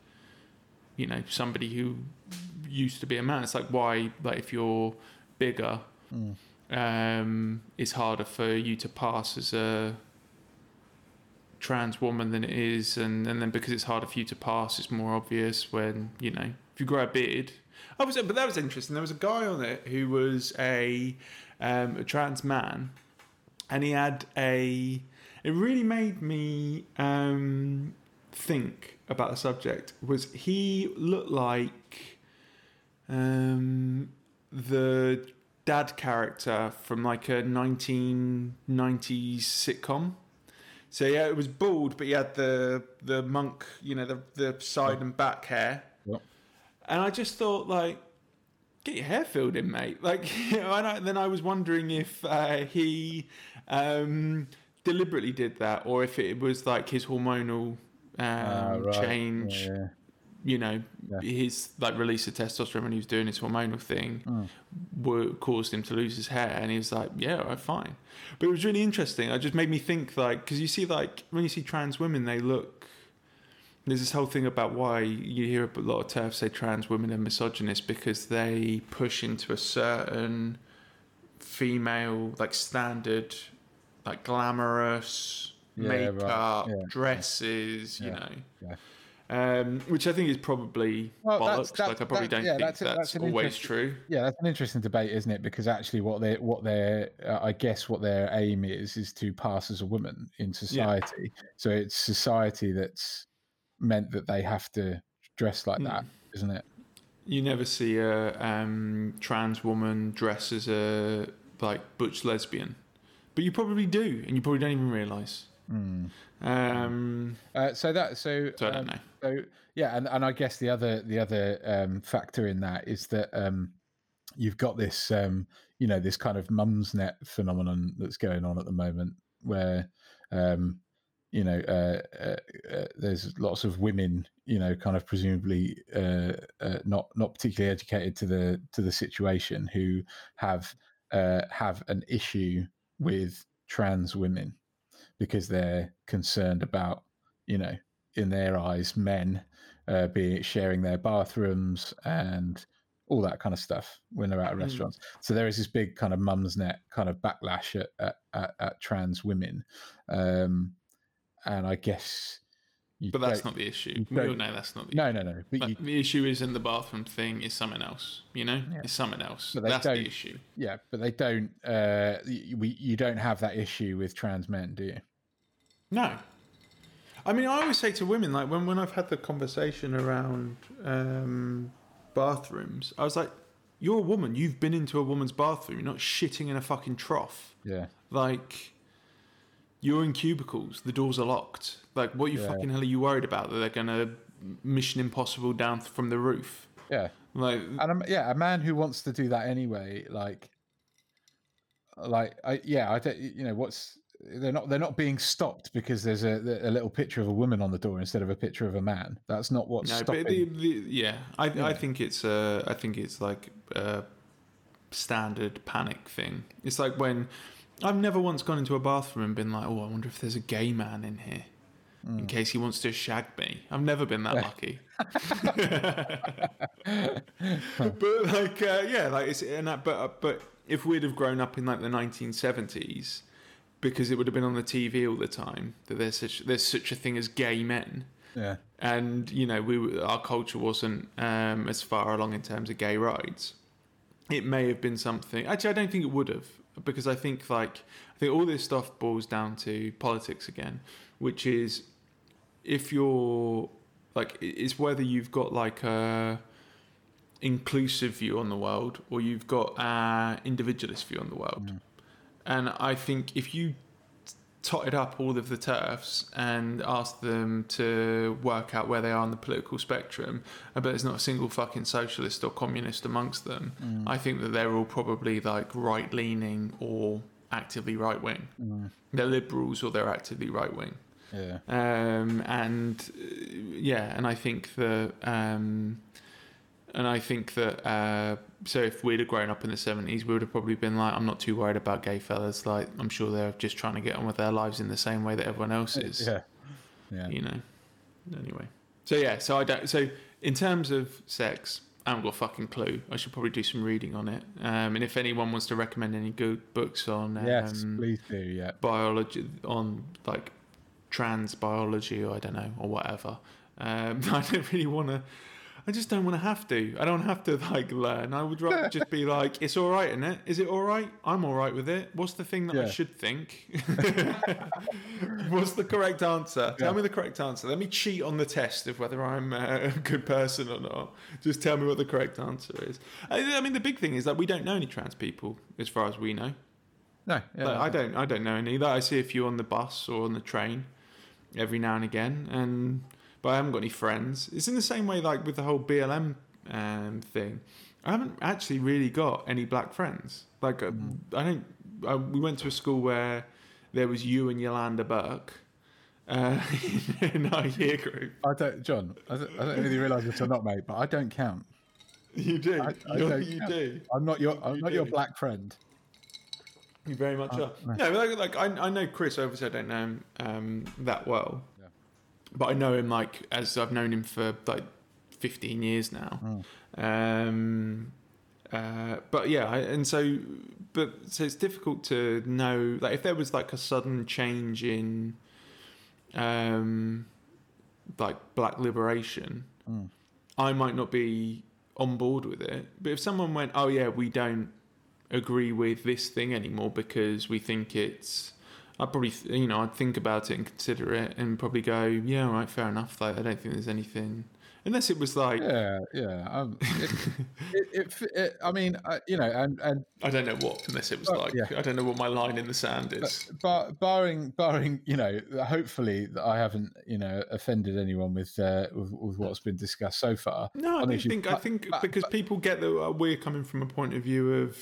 you know somebody who used to be a man it's like why like if you're bigger Mm. Um, it's harder for you to pass as a trans woman than it is, and, and then because it's harder for you to pass, it's more obvious when you know if you grow a beard. I was, but that was interesting. There was a guy on it who was a um, a trans man, and he had a. It really made me um, think about the subject. Was he looked like um, the dad character from like a 1990s sitcom. So yeah, it was bald, but he had the the monk, you know, the the side and back hair. Yep. And I just thought, like, get your hair filled in, mate. <laughs> Like, you know, and I, then I was wondering if uh, he um, deliberately did that, or if it was like his hormonal um, Ah, right. change Yeah, you know, Yeah. his like release of testosterone when he was doing his hormonal thing Mm. were caused him to lose his hair, and he was like, "Yeah, all right, fine." But it was really interesting. It just made me think, like, because you see, like, when you see trans women, they look. There's this whole thing about why you hear a lot of TERFs say trans women are misogynist because they push into a certain female, like standard, like glamorous Yeah, right. makeup, Yeah. dresses, you Yeah. know. Yeah. Um, which I think is probably Well, bollocks. that- like I probably that- don't yeah, think that's that's, a- that's always true. yeah. That's an interesting debate, isn't it? Because actually, what they what their uh, I guess what their aim is is to pass as a woman in society. So it's society that's meant that they have to dress like that, Mm. isn't it? You never see a um, trans woman dress as a like butch lesbian, but you probably do, and you probably don't even realize. Mm. Um, Uh, so that so so I don't um, know. So yeah, and, and I guess the other the other um, factor in that is that um, you've got this um, you know this kind of Mumsnet phenomenon that's going on at the moment, where um, you know uh, uh, uh, there's lots of women you know kind of presumably uh, uh, not not particularly educated to the to the situation who have uh, have an issue with trans women because they're concerned about, you know, in their eyes, men uh, being sharing their bathrooms and all that kind of stuff when they're out of Mm. restaurants. So there is this big kind of Mumsnet kind of backlash at at, at, at trans women, um, and I guess. You But that's don't- not the issue. you We all know that's not the no, no, no. But But you, the issue isn't the bathroom thing, it's something else. You know? Yeah. It's something else. But That's the issue. yeah, but they don't. Uh, you, we, you don't have that issue with trans men, do you? No. I mean, I always say to women, like when, when I've had the conversation around um, bathrooms, I was like, you're a woman. You've been into a woman's bathroom. You're not shitting in a fucking trough. Yeah, Like, you're in cubicles. The doors are locked. Like, what you Yeah. fucking hell are you worried about? That they're going to Mission Impossible down from the roof? yeah. Like, and yeah, a man who wants to do that anyway, like, like, I yeah, I don't, you know, what's they're not they're not being stopped because there's a a little picture of a woman on the door instead of a picture of a man. That's not what's No, stopping. but the, the, yeah, I, Yeah. I think it's uh, I think it's like a standard panic thing. It's like when I've never once gone into a bathroom and been like, oh, I wonder if there's a gay man in here Mm. in case he wants to shag me. I've never been that lucky. <laughs> <laughs> but like, uh, yeah, like it's and that, but uh, but if we'd have grown up in like the 1970s, because it would have been on the TV all the time that there's such there's such a thing as gay men yeah, and you know we our culture wasn't um, as far along in terms of gay rights it may have been something actually i don't think it would have because i think like i think all this stuff boils down to politics again which is if you're like it's whether you've got like a inclusive view on the world or you've got a individualist view on the world and i think if you totted up all of the TERFs and asked them to work out where they are on the political spectrum, I bet there's not a single fucking socialist or communist amongst them. Mm. I think that they're all probably like right leaning or actively right wing. Mm. They're liberals or they're actively right wing. Yeah, Um, and uh, yeah, and I think that, um, and I think that, uh, so if we'd have grown up in the 70s, we would have probably been like, I'm not too worried about gay fellas. Like, I'm sure they're just trying to get on with their lives in the same way that everyone else is, yeah, yeah. you know. Anyway. So yeah, so I don't, so in terms of sex, I haven't got a fucking clue. I should probably do some reading on it. Um, and if anyone wants to recommend any good books on, um, Yes, please do. Yeah, biology on like trans biology or I don't know or whatever. Um, <laughs> I don't really want to. I just don't want to have to. I don't have to like learn. I would rather just be <laughs> like, it's all right, isn't it? Is it all right? I'm all right with it. What's the thing that I should think? <laughs> What's the correct answer? Tell Yeah. me the correct answer. Let me cheat on the test of whether I'm uh, a good person or not. Just tell me what the correct answer is. I, I mean, the big thing is that we don't know any trans people, as far as we know. no, yeah, Like, I don't I don't know any. Like, I see a few on the bus or on the train every now and again, and but I haven't got any friends. It's in the same way like with the whole BLM um, thing. I haven't actually really got any black friends. Like Mm. I don't. I, we went to a school where there was you and Yolanda Burke uh, <laughs> in our year group. I don't, John. I don't, I don't really realise this or not, mate, but I don't count. You do. I- I don't count. do. I'm not your. I'm You not your black friend. You very much Uh, are. no. No, like, like I, I know Chris. Obviously, I don't know him um, that well, Yeah. but I know him like as I've known him for like fifteen years now. Um, uh, but yeah, I, and so, but so it's difficult to know. Like, if there was like a sudden change in, um, like black liberation, Mm. I might not be on board with it. But if someone went, "Oh yeah, we don't agree with this thing anymore because we think it's," I'd probably, th- you know, I'd think about it and consider it and probably go, "Yeah, all right, fair enough." Like, I don't think there's anything, unless it was like, Yeah, yeah. Um, it, it, it, I mean, you know, and and I don't know what, unless it was Oh, like, yeah. I don't know what my line in the sand is. But barring barring you know hopefully that i haven't you know offended anyone with uh with, with what's been discussed so far No, I don't Honestly, think. I think but- because but- people get that uh, we're coming from a point of view of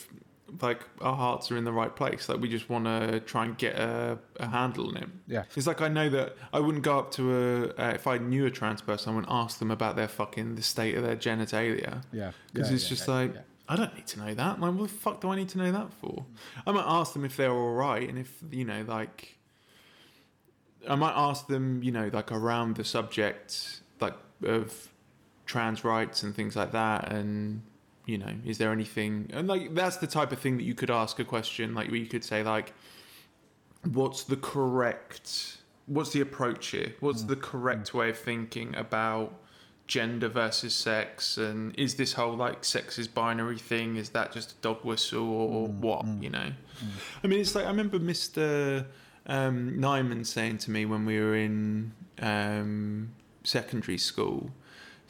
like our hearts are in the right place. Like we just want to try and get a, a handle on it. Yeah. It's like I know that I wouldn't go up to a uh, if I knew a trans person, I wouldn't ask them about their fucking the state of their genitalia yeah because yeah, it's yeah, just yeah, like. I don't need to know that. Like, what the fuck do I need to know that for? I might ask them if they're all right, and if you know, like, I might ask them, you know, like around the subject, like of trans rights and things like that, and you know, is there anything? And like, that's the type of thing that you could ask a question, like, where you could say, like, what's the correct, what's the approach here? What's the mm. correct mm. way of thinking about gender versus sex? And is this whole like sex is binary thing? Is that just a dog whistle or mm, what you know? i mean it's like i remember mr um, nyman saying to me when we were in um, secondary school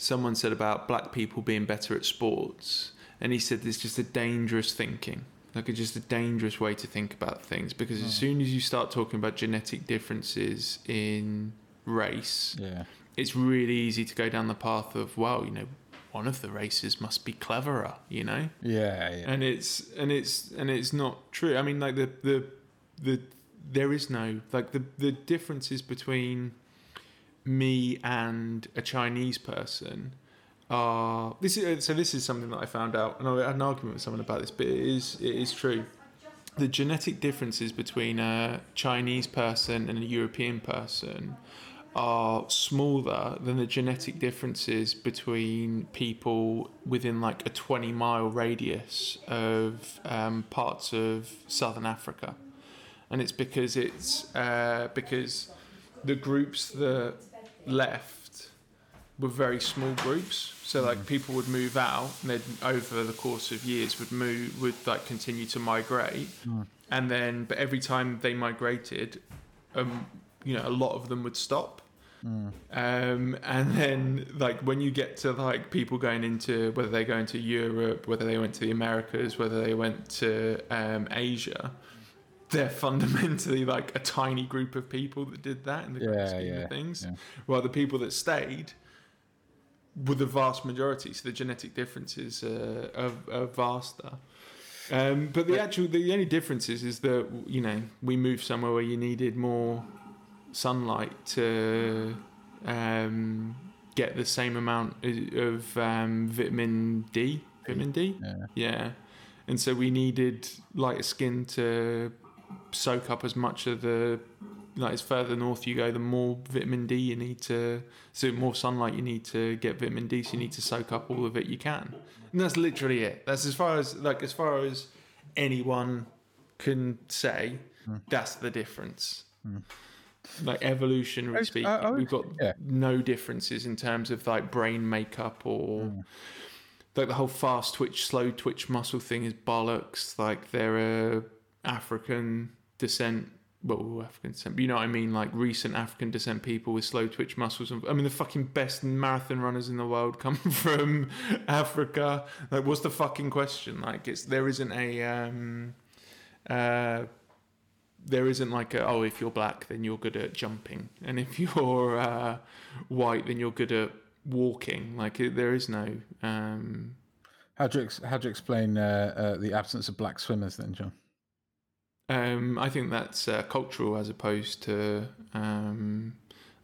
someone said about black people being better at sports and he said there's just a dangerous thinking like it's just a dangerous way to think about things because as hmm. soon as you start talking about genetic differences in race Yeah. it's really easy to go down the path of well you know one of the races must be cleverer you know Yeah. Yeah. and it's and it's and it's not true i mean like the the the there is no like the the differences between me and a chinese person are this is so this is something that i found out and i had an argument with someone about this but it is it is true the genetic differences between a chinese person and a european person are smaller than the genetic differences between people within like a 20 mile radius of um, parts of southern Africa. And it's because it's uh, because the groups that left were very small groups. So like people would move out and then over the course of years would move would like continue to migrate. And then but every time they migrated, um, you know, a lot of them would stop. Um, and then, like, when you get to like people going into whether they go into Europe, whether they went to the Americas, whether they went to um, Asia, they're fundamentally like a tiny group of people that did that in the grand Yeah, scheme yeah, of things. yeah. While the people that stayed were the vast majority, so the genetic differences uh, are, are vaster. Um, but the actual, the only difference is, is that you know we moved somewhere where you needed more sunlight to um, get the same amount of um, vitamin D. Vitamin D, Yeah. yeah. And so we needed lighter skin to soak up as much of the like as further north you go, the more vitamin D you need to so more sunlight you need to get vitamin D, so you need to soak up all of it you can. And that's literally it. That's as far as like as far as anyone can say, that's the difference. Like evolutionary speaking, I- I we've got yeah. no differences in terms of like brain makeup or like the whole fast twitch, slow twitch muscle thing is bollocks. Like they're a African descent, well, African descent, you know what I mean? Like recent African descent people with slow twitch muscles. I mean, the fucking best marathon runners in the world come <laughs> from Africa. Like, what's the fucking question? Like, it's there isn't a um, uh, there isn't like a oh if you're black then you're good at jumping and if <laughs> you're uh, white then you're good at walking like there is no um How do you how do you explain uh, uh, the absence of black swimmers then, John? Um i think that's uh, cultural as opposed to um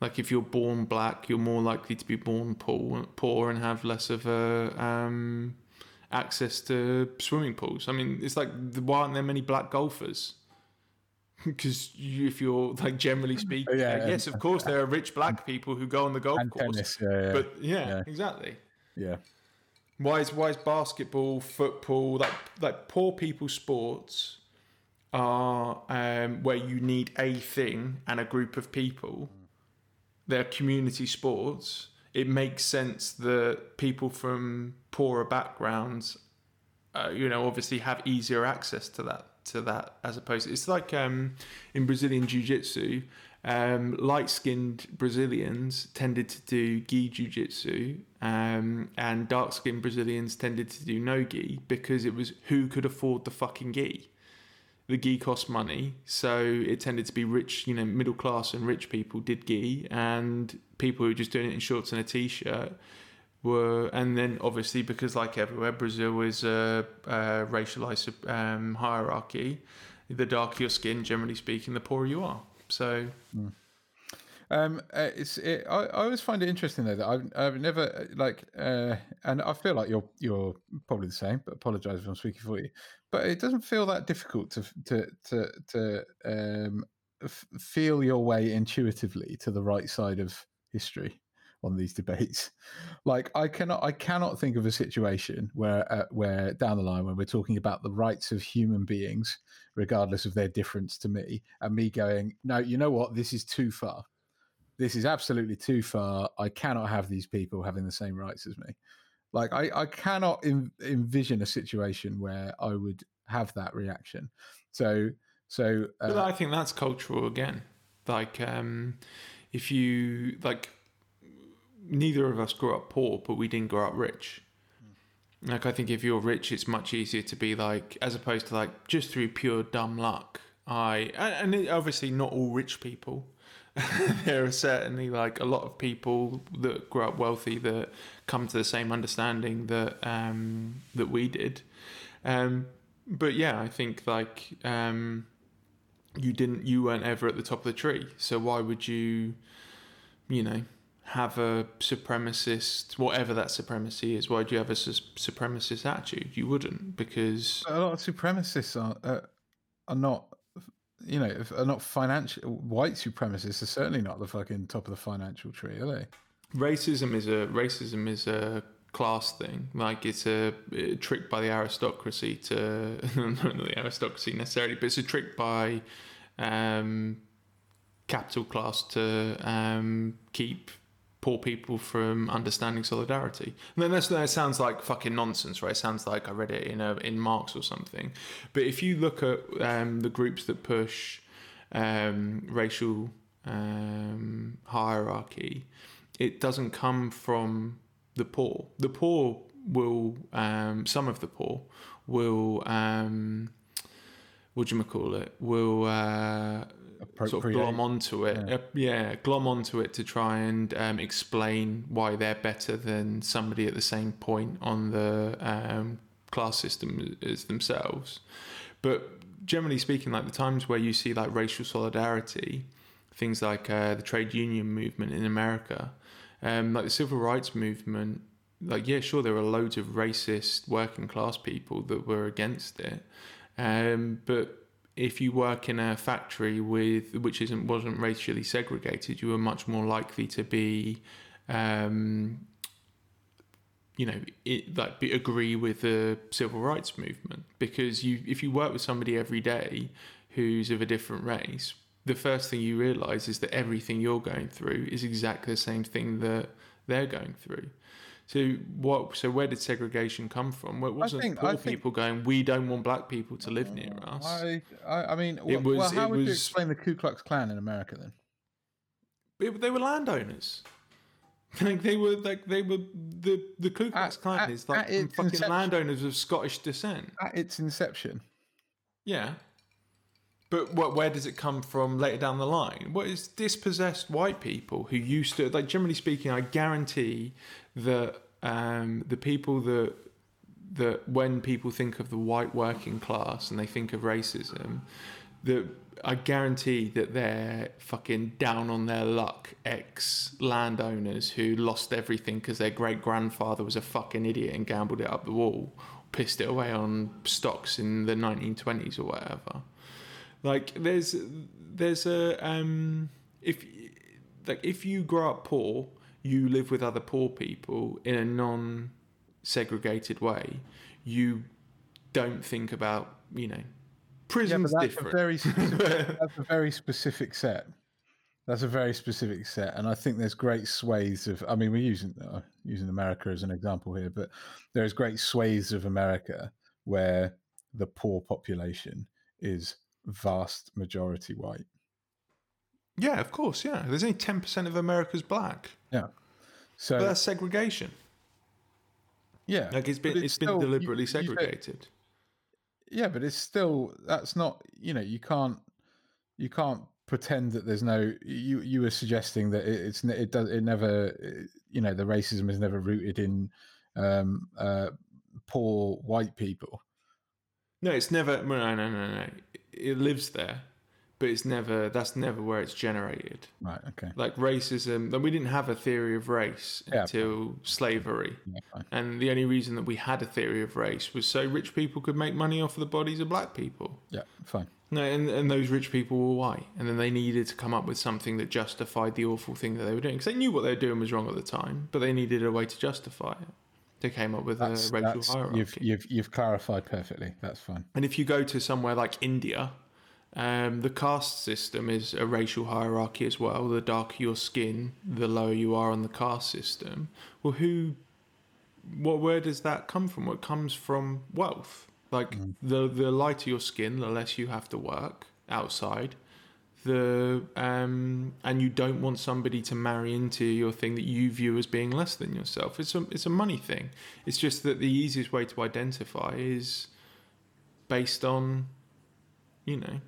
like if you're born black you're more likely to be born poor poor and have less of a um access to swimming pools i mean it's like why aren't there many black golfers <laughs> because you, if you're like generally <laughs> speaking, yeah, yes, of course, there are rich black people who go on the golf course. yeah, yeah, But yeah, yeah. exactly. yeah. Why is why is basketball, football, like like poor people sports are um, where you need a thing and a group of people. They're community sports. It makes sense that people from poorer backgrounds, uh, you know, obviously have easier access to that to that as opposed. To, It's like um, in Brazilian jiu-jitsu, um, light-skinned Brazilians tended to do gi jiu-jitsu, um, and dark-skinned Brazilians tended to do no gi because it was who could afford the fucking gi. The gi cost money, so it tended to be rich, you know, middle class and rich people did gi, and people who were just doing it in shorts and a t-shirt were, and then obviously because like everywhere, Brazil is a, a racialized um, hierarchy. The darker your skin, generally speaking, the poorer you are. So Um, uh, it's it, I, I always find it interesting though that I've I've never uh, like uh, and I feel like you're you're probably the same, but apologise if I'm speaking for you. But it doesn't feel that difficult to to to to um, f- feel your way intuitively to the right side of history on these debates. Like I cannot I cannot think of a situation where uh, where down the line when we're talking about the rights of human beings, regardless of their difference to me, and me going, no, you know what, this is too far. This is absolutely too far. I cannot have these people having the same rights as me. Like I, I cannot en- envision a situation where I would have that reaction. So so uh, But I think that's cultural again. Like, um, if you like, neither of us grew up poor, but we didn't grow up rich. Like, I think if you're rich, it's much easier to be like, as opposed to like just through pure dumb luck. I and obviously not all rich people. <laughs> there are certainly like a lot of people that grow up wealthy that come to the same understanding that um, that we did. Um, but yeah, I think like um, you didn't, you weren't ever at the top of the tree. So why would you, you know, have a supremacist, whatever that supremacy is? Why do you have a sus- supremacist attitude? You wouldn't because a lot of supremacists are uh, are not you know if- are not financial white supremacists are certainly not the fucking top of the financial tree are they racism is a racism is a class thing. Like it's a, a trick by the aristocracy to <laughs> not the aristocracy necessarily, but it's a trick by um, capital class to um, keep poor people from understanding solidarity. And then that's, that sounds like fucking nonsense, right? It sounds like I read it in a, in Marx or something. But if you look at um, the groups that push um, racial um, hierarchy, it doesn't come from the poor. The poor will, um, some of the poor will, um, what do you call it? Will uh, sort of glom onto it. Yeah. Uh, yeah, glom onto it to try and um, explain why they're better than somebody at the same point on the um, class system as themselves. But generally speaking, like the times where you see like racial solidarity, things like uh, the trade union movement in America, um, like the civil rights movement, like yeah, sure, there were loads of racist working class people that were against it, um, but if you work in a factory with which isn't wasn't racially segregated, you were much more likely to be, um, you know, it, like be, agree with the civil rights movement because you if you work with somebody every day who's of a different race, the first thing you realize is that everything you're going through is exactly the same thing that they're going through. So what? So where did segregation come from? It wasn't think- poor I think- people going, "We don't want black people to live near uh, us." I, I, I mean, It wh- well, was- how it would you was- explain the Ku Klux Klan in America then? It- they were landowners. <laughs> Like they were like they were the the Ku Klux Klan at- is like fucking inception. landowners of Scottish descent. At its inception, Yeah. But what, where does it come from later down the line? What is dispossessed white people who used to, like, generally speaking, I guarantee that um, the people that, that when people think of the white working class and they think of racism, that I guarantee that they're fucking down on their luck ex landowners who lost everything because their great grandfather was a fucking idiot and gambled it up the wall, pissed it away on stocks in the 1920s or whatever. Like there's there's a um if like if you grow up poor, you live with other poor people in a non segregated way. You don't think about you know yeah, prison's but that's different. a very specific, <laughs> that's a very specific set. That's a very specific set, and I think there's great swathes of. I mean, we're using uh, using America as an example here, but there's great swathes of America where the poor population is vast majority white. Yeah, of course. Yeah, there's only ten percent of America's black. Yeah, so But that's segregation. yeah, Like it's been it's it's been still- you- deliberately you segregated. yeah, but it's still that's not you know you can't you can't pretend that there's no you you were suggesting that it, it's it does it never it- you know the racism is never rooted in um uh poor white people No, it's never. No, no, no, no. It lives there, but it's never that's never where it's generated. Right. Okay. Like racism, then we didn't have a theory of race Yeah. until slavery. Yeah. And the only reason that we had a theory of race was so rich people could make money off of the bodies of black people. Yeah. Fine. No, and, and those rich people were white. And then they needed to come up with something that justified the awful thing that they were doing. Because they knew what they were doing was wrong at the time, but they needed a way to justify it. They came up with That's, a racial hierarchy. you've you've you've clarified perfectly. That's fine. And if you go to somewhere like India, um, the caste system is a racial hierarchy as well. The darker your skin, the lower you are on the caste system. Well, who, what, where does that come from? It comes from wealth. Like the the lighter your skin, the less you have to work outside. The um, and you don't want somebody to marry into your thing that you view as being less than yourself. It's a it's a money thing. It's just that the easiest way to identify is based on, you know,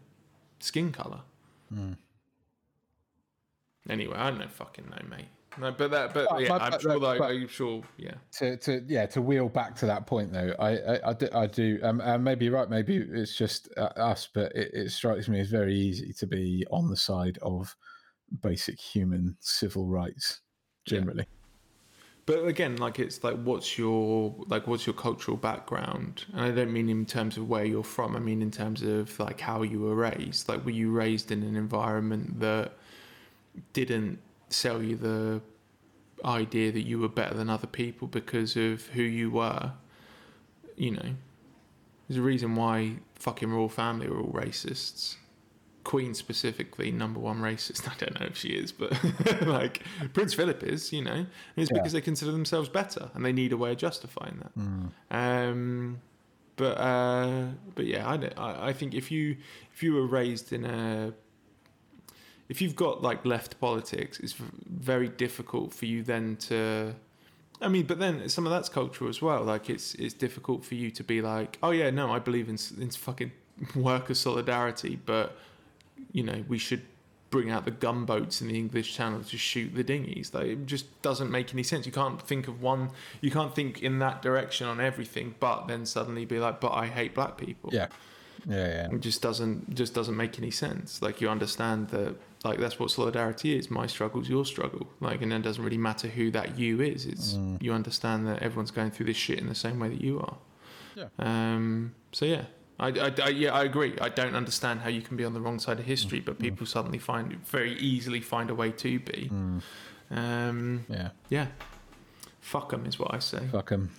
skin color. Hmm. Anyway, I don't know fucking know, mate. No, but that, but yeah, but- I'm but- sure. Though, I'm sure. Yeah, to, to yeah to wheel back to that point though i i, I do, I do um, and maybe you're right maybe it's just uh, us but it, it strikes me as very easy to be on the side of basic human civil rights Yeah. But again, like it's like, what's your like, what's your cultural background? And I don't mean in terms of where you're from. I mean in terms of like how you were raised. Like, were you raised in an environment that didn't sell you the idea that you were better than other people because of who you were? You know, there's a reason why fucking royal family are all racists. Queen specifically, number one racist. <laughs> I don't know if she is, but <laughs> like Prince Philip is, you know, and it's Yeah. because they consider themselves better and they need a way of justifying that. Um, but uh, but yeah, I, I I think if you if you were raised in a if you've got like left politics, it's very difficult for you then to. I mean, but then some of that's cultural as well. Like it's it's difficult for you to be like, oh yeah, no, I believe in in fucking worker solidarity, but you know we should bring out the gunboats in the English Channel to shoot the dinghies. Like it just doesn't make any sense. You can't think of one. You can't think in that direction on everything, but then suddenly be like, but I hate black people. yeah yeah yeah It just doesn't just doesn't make any sense. Like you understand that like that's what solidarity is. My struggle's your struggle. Like and then it doesn't really matter who that you is. It's Mm. you understand that everyone's going through this shit in the same way that you are. Yeah. Um. So yeah. I, I, I- yeah I agree. I don't understand how you can be on the wrong side of history, but people suddenly find very easily find a way to be. Mm, Um. yeah Yeah. them is what I say. fuck 'em.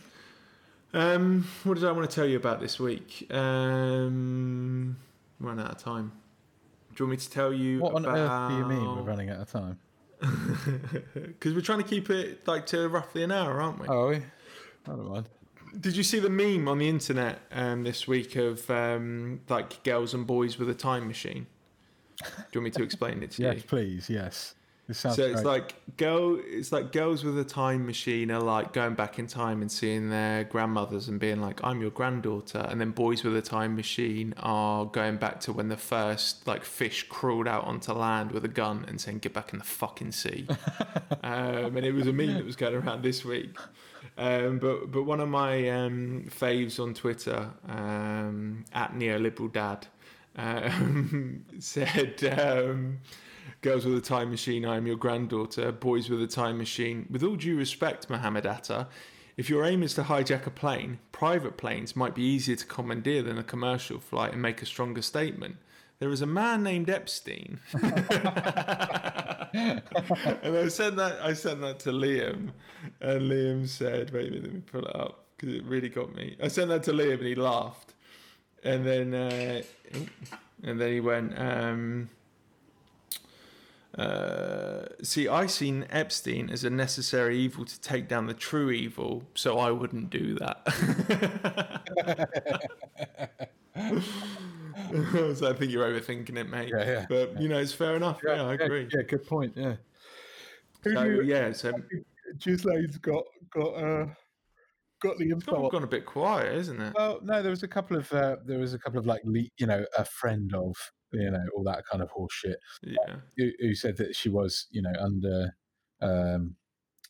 Um, what did I want to tell you about this week? Um, run out of time. Do you want me to tell you what on earth do you mean we're running out of time <laughs> Because we're trying to keep it like to roughly an hour, aren't we? oh are we? I don't mind Did you see the meme on the internet um, this week of um, like girls and boys with a time machine? Do you want me to explain it to <laughs> yes you? please yes this sounds so it's like girl it's like girls with a time machine are like going back in time and seeing their grandmothers and being like i'm your granddaughter and then boys with a time machine are going back to when the first like fish crawled out onto land with a gun and saying get back in the fucking sea <laughs> um, and it was a meme that was going around this week um, but but one of my um, faves on twitter um, at neoliberal dad um, <laughs> said um, Girls with a time machine, I am your granddaughter. Boys with a time machine. With all due respect, Mohammed Atta, if your aim is to hijack a plane, private planes might be easier to commandeer than a commercial flight and make a stronger statement. There is a man named Epstein. <laughs> and I sent that I sent that to Liam, and Liam said, "Wait a minute, let me pull it up because it really got me." I sent that to Liam, and he laughed, and then uh, and then he went. Um, uh, see, I seen Epstein as a necessary evil to take down the true evil, so I wouldn't do that. <laughs> <laughs> <laughs> so I think you're overthinking it, mate. Yeah, yeah. But you know, it's fair enough. Yeah, I agree. yeah good point yeah Who So, do you- yeah, so Ghislaine's got got uh got the it's info. gone, on- gone a bit quiet, isn't it? Well, no, there was a couple of uh, there was a couple of like le- you know a friend of you know all that kind of horse shit Yeah. who, who said that she was you know under um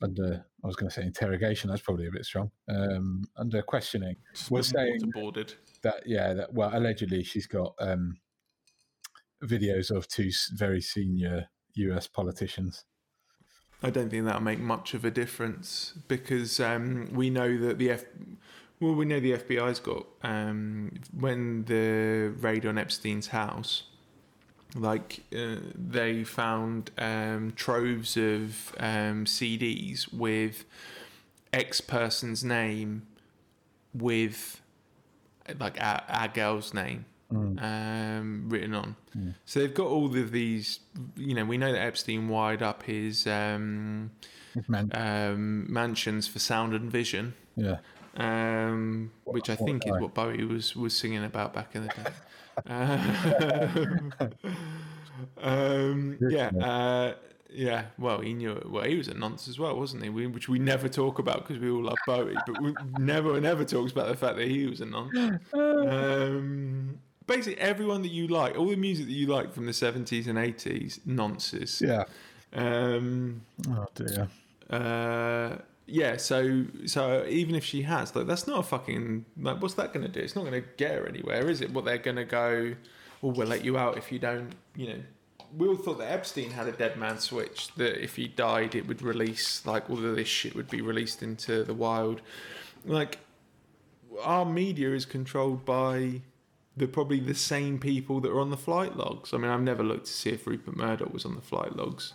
under I was going to say interrogation. That's probably a bit strong. Um, under questioning. Just We're saying- waterboarded. That yeah, that well allegedly she's got um videos of two very senior US politicians. I don't think that'll make much of a difference because um, we know that the F. Well, we know the FBI's got um, when the raid on Epstein's house, like uh, they found um, troves of um, CDs with X person's name, with like our, our girl's name um, written on. So they've got all of these. You know, we know that Epstein wired up his um, Man, um, mansions for sound and vision, yeah, um, which I think is what Bowie was was singing about back in the day. Um, <laughs> um, yeah, uh, yeah. Well, he knew it. Well, he was a nonce as well, wasn't he? We, which we never talk about because we all love Bowie, but we never, never talks about the fact that he was a nonce. Um, basically, everyone that you like, all the music that you like from the seventies and eighties, nonces. yeah. Um, Oh dear. uh, yeah, so so even if she has, like, that's not a fucking like, what's that going to do? It's not going to get her anywhere, is it? What they're going to go? Well, we'll let you out if you don't. You know, we all thought that Epstein had a dead man switch. That if he died, it would release like all of this shit would be released into the wild. Like our media is controlled by the probably the same people that are on the flight logs. I mean, I've never looked to see if Rupert Murdoch was on the flight logs.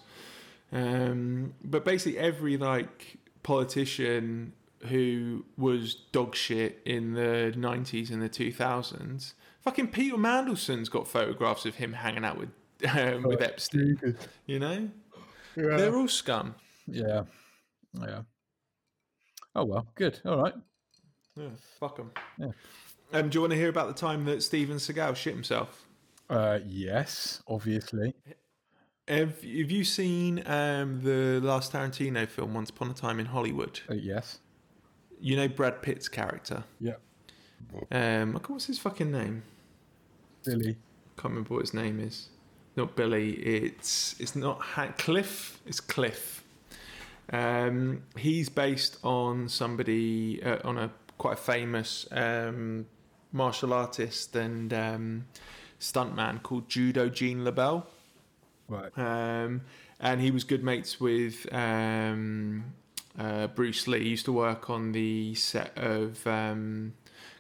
Um, but basically, every like politician who was dog shit in the 90s and the 2000s, fucking Peter Mandelson's got photographs of him hanging out with <laughs> um, with Epstein. You know, yeah. they're all scum. Yeah, yeah. Oh well, good. All right. Yeah, fuck them. Yeah. Um, do you want to hear about the time that Steven Seagal shit himself? Uh, yes, obviously. Have, have you seen um, the last Tarantino film, Once Upon a Time in Hollywood? Uh, yes. You know Brad Pitt's character. Yeah. Um, what's his fucking name? Billy. Can't remember what his name is. Not Billy. It's it's not Cliff. It's Cliff. Um, he's based on somebody uh, on a quite a famous um, martial artist and um, stuntman called Judo Gene LeBell. Right. Um, and he was good mates with um, uh, Bruce Lee. He used to work on the set of um,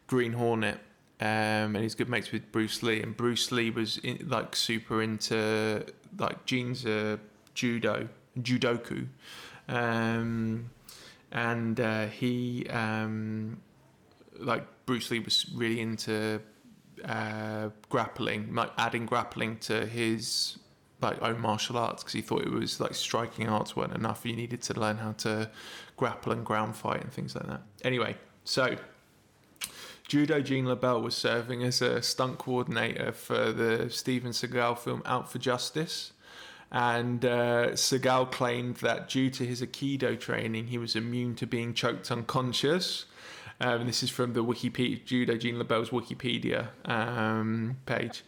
Green Hornet. Um, and he's good mates with Bruce Lee, and Bruce Lee was in, like super into like Gene's uh, judo, judoku, um, and uh, he um, like Bruce Lee was really into uh, grappling, like adding grappling to his like own martial arts because he thought it was like striking arts weren't enough. You needed to learn how to grapple and ground fight and things like that. Anyway, so Judo Gene LeBell was serving as a stunt coordinator for the Steven Seagal film Out for Justice. And uh, Seagal claimed that due to his Aikido training, he was immune to being choked unconscious. Um, and this is from the Wikipedia, Judo Gene LeBell's Wikipedia um, page.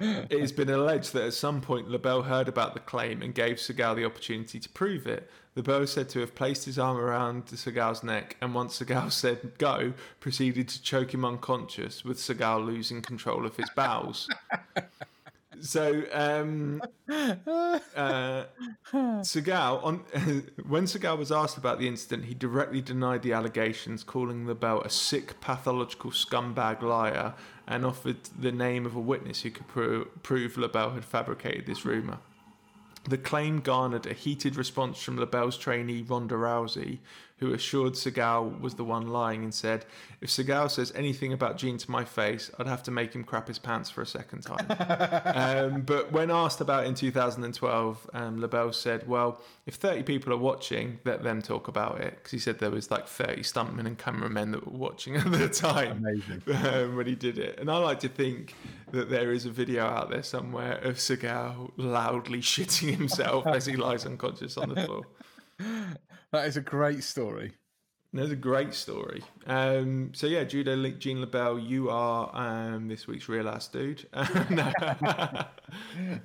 it has been alleged that at some point LeBell heard about the claim and gave Seagal the opportunity to prove it. LeBell is said to have placed his arm around Seagal's neck and once Seagal said go, proceeded to choke him unconscious, with Seagal losing control of his bowels. So, um, uh, Seagal, on <laughs> when Seagal was asked about the incident, he directly denied the allegations, calling LeBell a sick, pathological scumbag liar, and offered the name of a witness who could pro- prove LeBell had fabricated this rumor. The claim garnered a heated response from LeBell's trainee Ronda Rousey, who assured Seagal was the one lying and said, If Seagal says anything about Gene to my face, I'd have to make him crap his pants for a second time. <laughs> um, but when asked about it in 2012, um, LeBell said, Well, if 30 people are watching, let them talk about it. Because he said there was like 30 stuntmen and cameramen that were watching at the time Amazing. <laughs> um, when he did it. And I like to think that there is a video out there somewhere of Seagal loudly <laughs> shitting himself as he lies unconscious on the floor. That is a great story. That's a great story. Um, so yeah, Judo Gene LeBell, you are um, this week's real ass dude. <laughs> <laughs>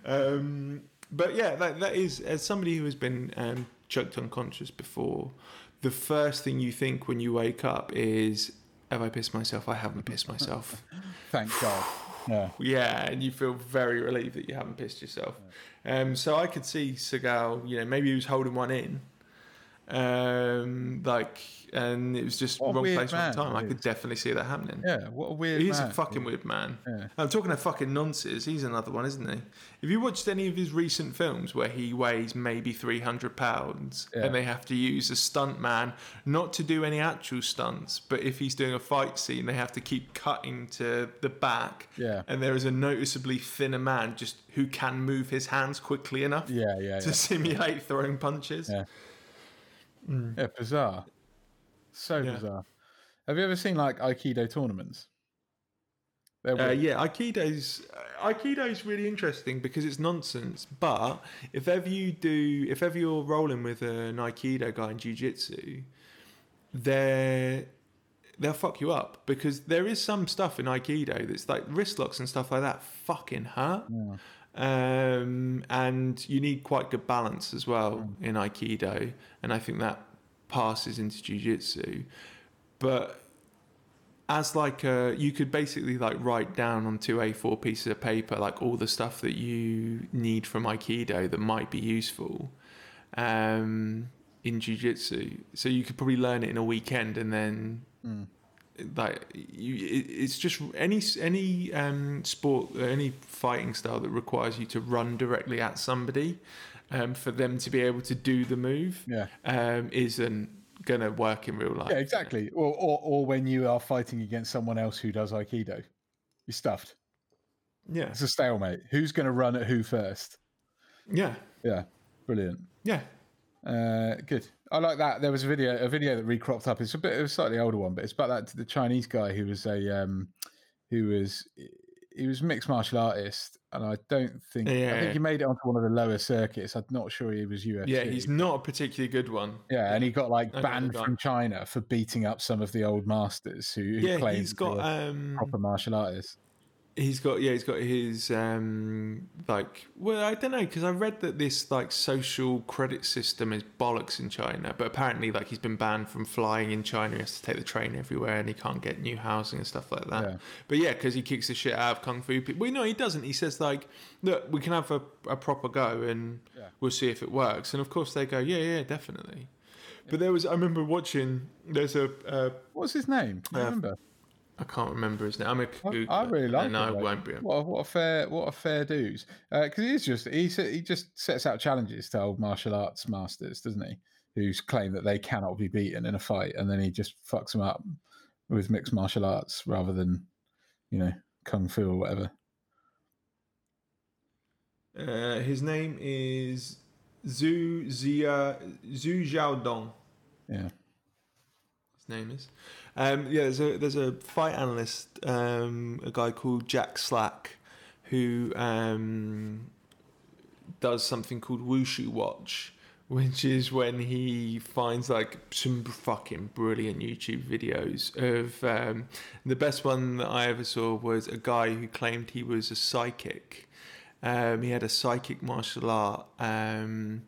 Um, but yeah, that, that is as somebody who has been um, choked unconscious before. The first thing you think when you wake up is, "Have I pissed myself? I haven't pissed myself." <laughs> Thank God. <sighs> Yeah. yeah, and you feel very relieved that you haven't pissed yourself. Um, so I could see Seagal, you know, maybe he was holding one in, um, like, and it was just What wrong place, wrong time. I could definitely see that happening. Yeah. What a weird. He's man. a fucking weird man. Yeah. I'm talking of fucking nonsense. He's another one, isn't he? Have you watched any of his recent films where he weighs maybe 300 pounds Yeah. and they have to use a stunt man not to do any actual stunts, but if he's doing a fight scene, they have to keep cutting to the back. Yeah. And there is a noticeably thinner man just who can move his hands quickly enough Yeah. Yeah. to Yeah. simulate throwing punches. Yeah. Yeah bizarre. So Yeah. bizarre. Have you ever seen like Aikido tournaments? Uh, yeah, Aikido's Aikido's really interesting because it's nonsense. But if ever you do, if ever you're rolling with an Aikido guy in Jiu-Jitsu, they're they'll fuck you up because there is some stuff in Aikido that's like wrist locks and stuff like that fucking hurt. Yeah. Um, and you need quite good balance as well in Aikido, and I think that passes into Jiu-Jitsu. But as like a, you could basically like write down on two A4 pieces of paper like all the stuff that you need from Aikido that might be useful um, in Jiu-Jitsu. So you could probably learn it in a weekend and then Mm. Like you it, it's just any any um sport any fighting style that requires you to run directly at somebody um for them to be able to do the move Yeah. um isn't gonna work in real life Yeah, exactly. Or, or or when you are fighting against someone else who does Aikido, you're stuffed. yeah It's a stalemate. Who's going to run at who first? yeah Yeah, brilliant. yeah Uh, good. I like that. There was a video, a video that recropped up. It's a bit, it was a slightly older one, but it's about that the Chinese guy who was a, um, who was, he was mixed martial artist, and I don't think, I think he made it onto one of the lower circuits. I'm not sure he was UFC. yeah he's not a particularly good one yeah, and he got like banned from China for beating up some of the old masters who, who yeah claimed he's got um proper martial artists. He's got yeah, he's got his um like well I don't know because I read that this like social credit system is bollocks in China, but apparently like he's been banned from flying in China. He has to take the train everywhere, and he can't get new housing and stuff like that. Yeah. But yeah, because he kicks the shit out of kung fu people. Well, no, he doesn't. He says like, look, we can have a, a proper go, and Yeah. we'll see if it works. And of course they go, yeah, yeah, definitely. But there was I remember watching. There's a uh, What's his name? You Uh, remember? I can't remember his name. I'm a I, I really like and him. I won't be. What a, what a fair what a fair dues. Because he's just he he just sets out challenges to old martial arts masters, doesn't he? Who's claim that they cannot be beaten in a fight, and then he just fucks them up with mixed martial arts rather than you know kung fu or whatever. Uh, his name is Zhu Zia Xu Xiaodong. Yeah, name is. Um, yeah, there's a there's a fight analyst, um, a guy called Jack Slack, who um, does something called Wushu Watch, which is when he finds like some fucking brilliant YouTube videos of um, the best one that I ever saw was a guy who claimed he was a psychic. Um, he had a psychic martial art um,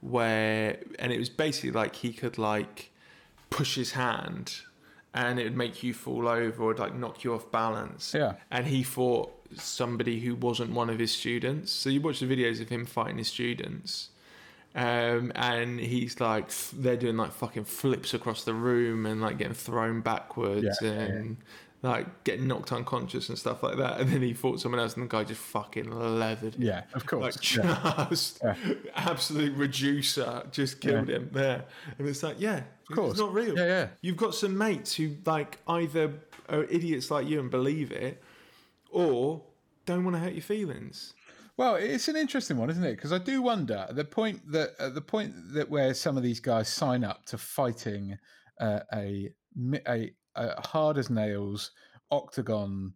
where, and it was basically like he could like push his hand, and it would make you fall over or like knock you off balance. Yeah, and he fought somebody who wasn't one of his students. So you watch the videos of him fighting his students, um, and he's like, they're doing like fucking flips across the room and like getting thrown backwards Yeah, yeah, and like getting knocked unconscious and stuff like that. And then he fought someone else, and the guy just fucking leathered. him. yeah. Of course. Like just Yeah. absolute reducer, just killed him there, and it's like, yeah, Of course. it's not real. Yeah, yeah. You've got some mates who like either are idiots like you and believe it, or don't want to hurt your feelings. Well, it's an interesting one, isn't it? Because I do wonder the point that at the point that where some of these guys sign up to fighting uh, a, a a hard as nails octagon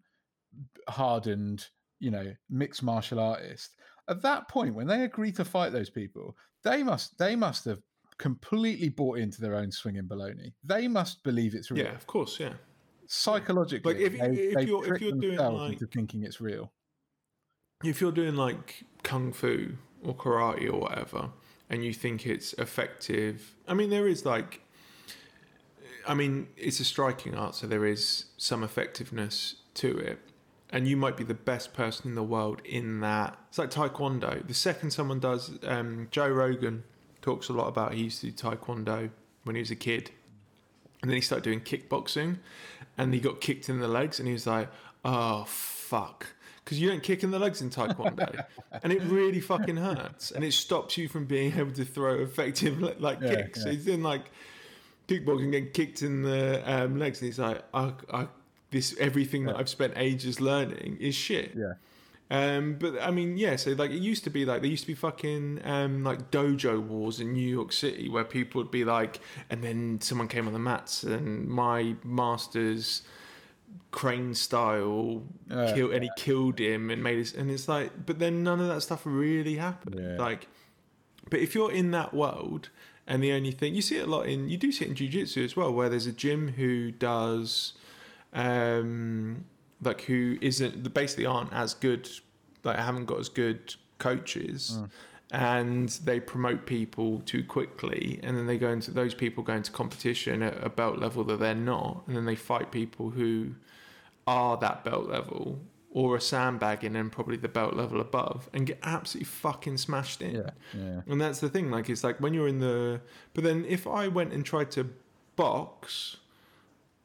hardened, you know, mixed martial artist. At that point, when they agree to fight those people, they must they must have completely bought into their own swinging baloney. They must believe it's real. Yeah, of course, yeah. Psychologically, Like, if- they, if they you're- if you're doing, like- into thinking it's real. If you're doing like kung fu or karate or whatever, and you think it's effective, I mean, there is like, I mean, it's a striking art, so there is some effectiveness to it. and you might be the best person in the world in that. It's like taekwondo. The second someone does, um, Joe Rogan talks a lot about he used to do taekwondo when he was a kid, and then he started doing kickboxing, and he got kicked in the legs, and he was like, "Oh fuck." Because you don't kick in the legs in taekwondo, <laughs> and it really fucking hurts, and it stops you from being able to throw effective like Yeah, kicks. So yeah. he's doing like kickboxing, and getting kicked in the um, legs, and he's like, I, I, "This everything that I've spent ages learning is shit." Yeah. Um, but I mean, yeah. So like, it used to be like there used to be fucking um, like dojo wars in New York City where people would be like, and then someone came on the mats and my master's crane style Yeah. kill and he killed him and made us and it's like but then none of that stuff really happened Yeah. like but if you're in that world and the only thing you see it a lot in you do see it in jiu-jitsu as well where there's a gym who does um like who isn't basically aren't as good like haven't got as good coaches. And they promote people too quickly and then they go into those people go into competition at a belt level that they're not and then they fight people who are that belt level or are sandbagging and probably the belt level above and get absolutely fucking smashed in Yeah. Yeah. and that's the thing like it's like when you're in the but then if i went and tried to box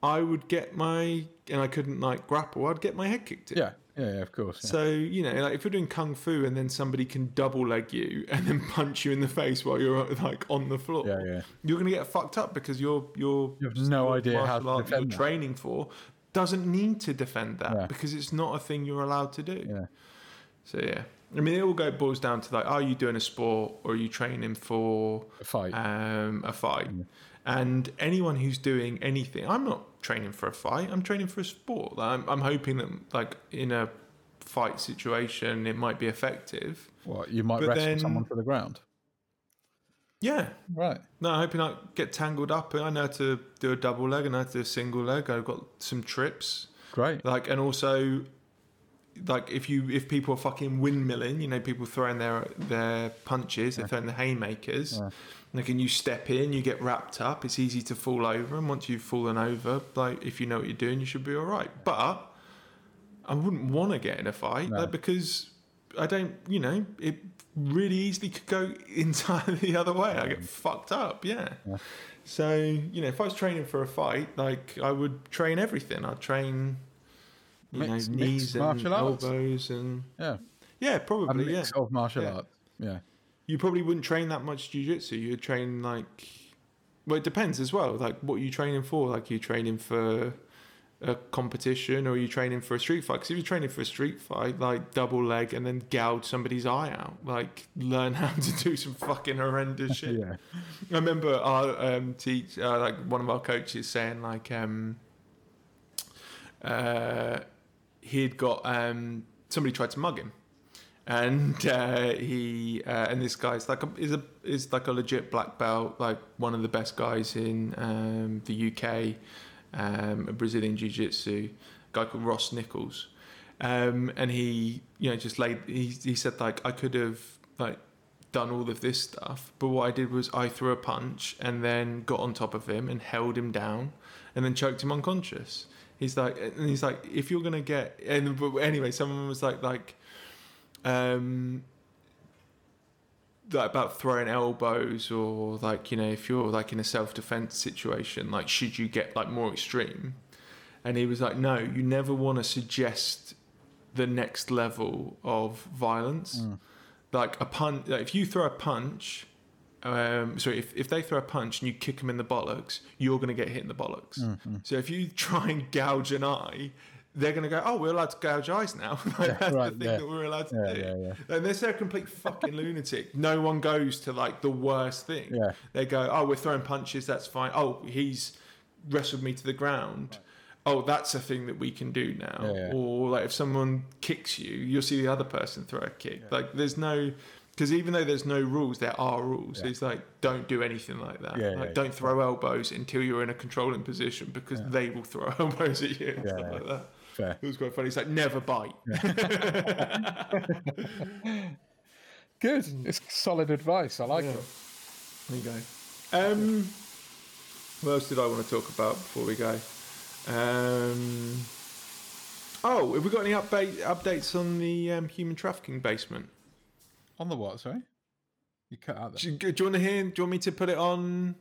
i would get my and i couldn't like grapple i'd get my head kicked in Yeah. Yeah. yeah of course. Yeah. so you know like if you're doing kung fu and then somebody can double leg you <laughs> and then punch you in the face while you're like on the floor yeah. Yeah. you're going to get fucked up because you're you're You have no idea how to defend you're that. training for doesn't need to defend that Yeah. because it's not a thing you're allowed to do Yeah. so yeah i mean it all go boils down to like are you doing a sport or are you training for A fight. um, a fight and anyone who's doing anything i'm not training for a fight i'm training for a sport i'm, I'm hoping that like in a fight situation it might be effective what you might but wrestle then- someone to the ground. Yeah Right. No, I'm hoping I get tangled up. I know how to do a double leg and I know how to do a single leg. I've got some trips. Great. Like, and also, like if you if people are fucking windmilling, you know, people throwing their their punches, they're throwing the haymakers. Yeah. Like, and you step in, you get wrapped up. It's easy to fall over, and once you've fallen over, like if you know what you're doing, you should be all right. But I wouldn't want to get in a fight No. like, because I don't, you know, it really easily could go <laughs> entirely the other way. I get fucked up, yeah. Yeah. So, you know, if I was training for a fight, like I would train everything. I'd train, you Mixed- know, knees and martial arts. elbows and Yeah. yeah, A probably yeah. mix of martial Yeah. arts. Yeah. You probably wouldn't train that much jujitsu. You'd train like, well, it depends as well. Like, what are you training for? Like, you training for a competition or are you training for a street fight? Because if you're training for a street fight, like double leg and then gouge somebody's eye out, like learn <laughs> how to do some fucking horrendous <laughs> shit. Yeah. I remember our um, teach, uh, like one of our coaches saying like um, uh, he'd got um, somebody tried to mug him, and uh, he uh, and this guy's like a, is a is like a legit black belt, like one of the best guys in um, the UK, um, a Brazilian jiu jitsu guy called Ross Nichols. Um, and he, you know, just laid. He, he said like I could have like done all of this stuff, but what I did was I threw a punch and then got on top of him and held him down, and then choked him unconscious. He's like, and he's like, if you're gonna get, and but anyway, someone was like, like, um, like about throwing elbows or like you know if you're like in a self defense situation, like should you get like more extreme? And he was like, no, you never want to suggest the next level of violence. Like a punch like if you throw a punch um sorry if, if they throw a punch and you kick them in the bollocks you're going to get hit in the bollocks. So if you try and gouge an eye they're going to go oh we're allowed to gouge eyes now. <laughs> Like, that's right, the thing yeah. that we're allowed to Yeah, do. yeah, yeah. unless they're a complete fucking lunatic. No one goes to like the worst thing. Yeah. they go oh we're throwing punches that's fine. Oh he's wrestled me to the ground. Oh that's a thing that we can do now. Yeah, yeah. or like if someone kicks you you'll see the other person throw a kick. Like there's no because even though there's no rules there are rules. Yeah. it's like don't do anything like that. Yeah, like yeah, don't throw elbows until you're in a controlling position because they will throw <laughs> elbows at you Yeah, stuff yeah. like that Fair. it was quite funny it's like never bite <laughs> Good. It's solid advice. I like Yeah. it. There you go. Um, what else did I want to talk about before we go? Um, Oh, have we got any update updates on the um, human trafficking basement? On the what? Sorry, you cut out Do there. you, do you want to hear? Do you want me to put it on?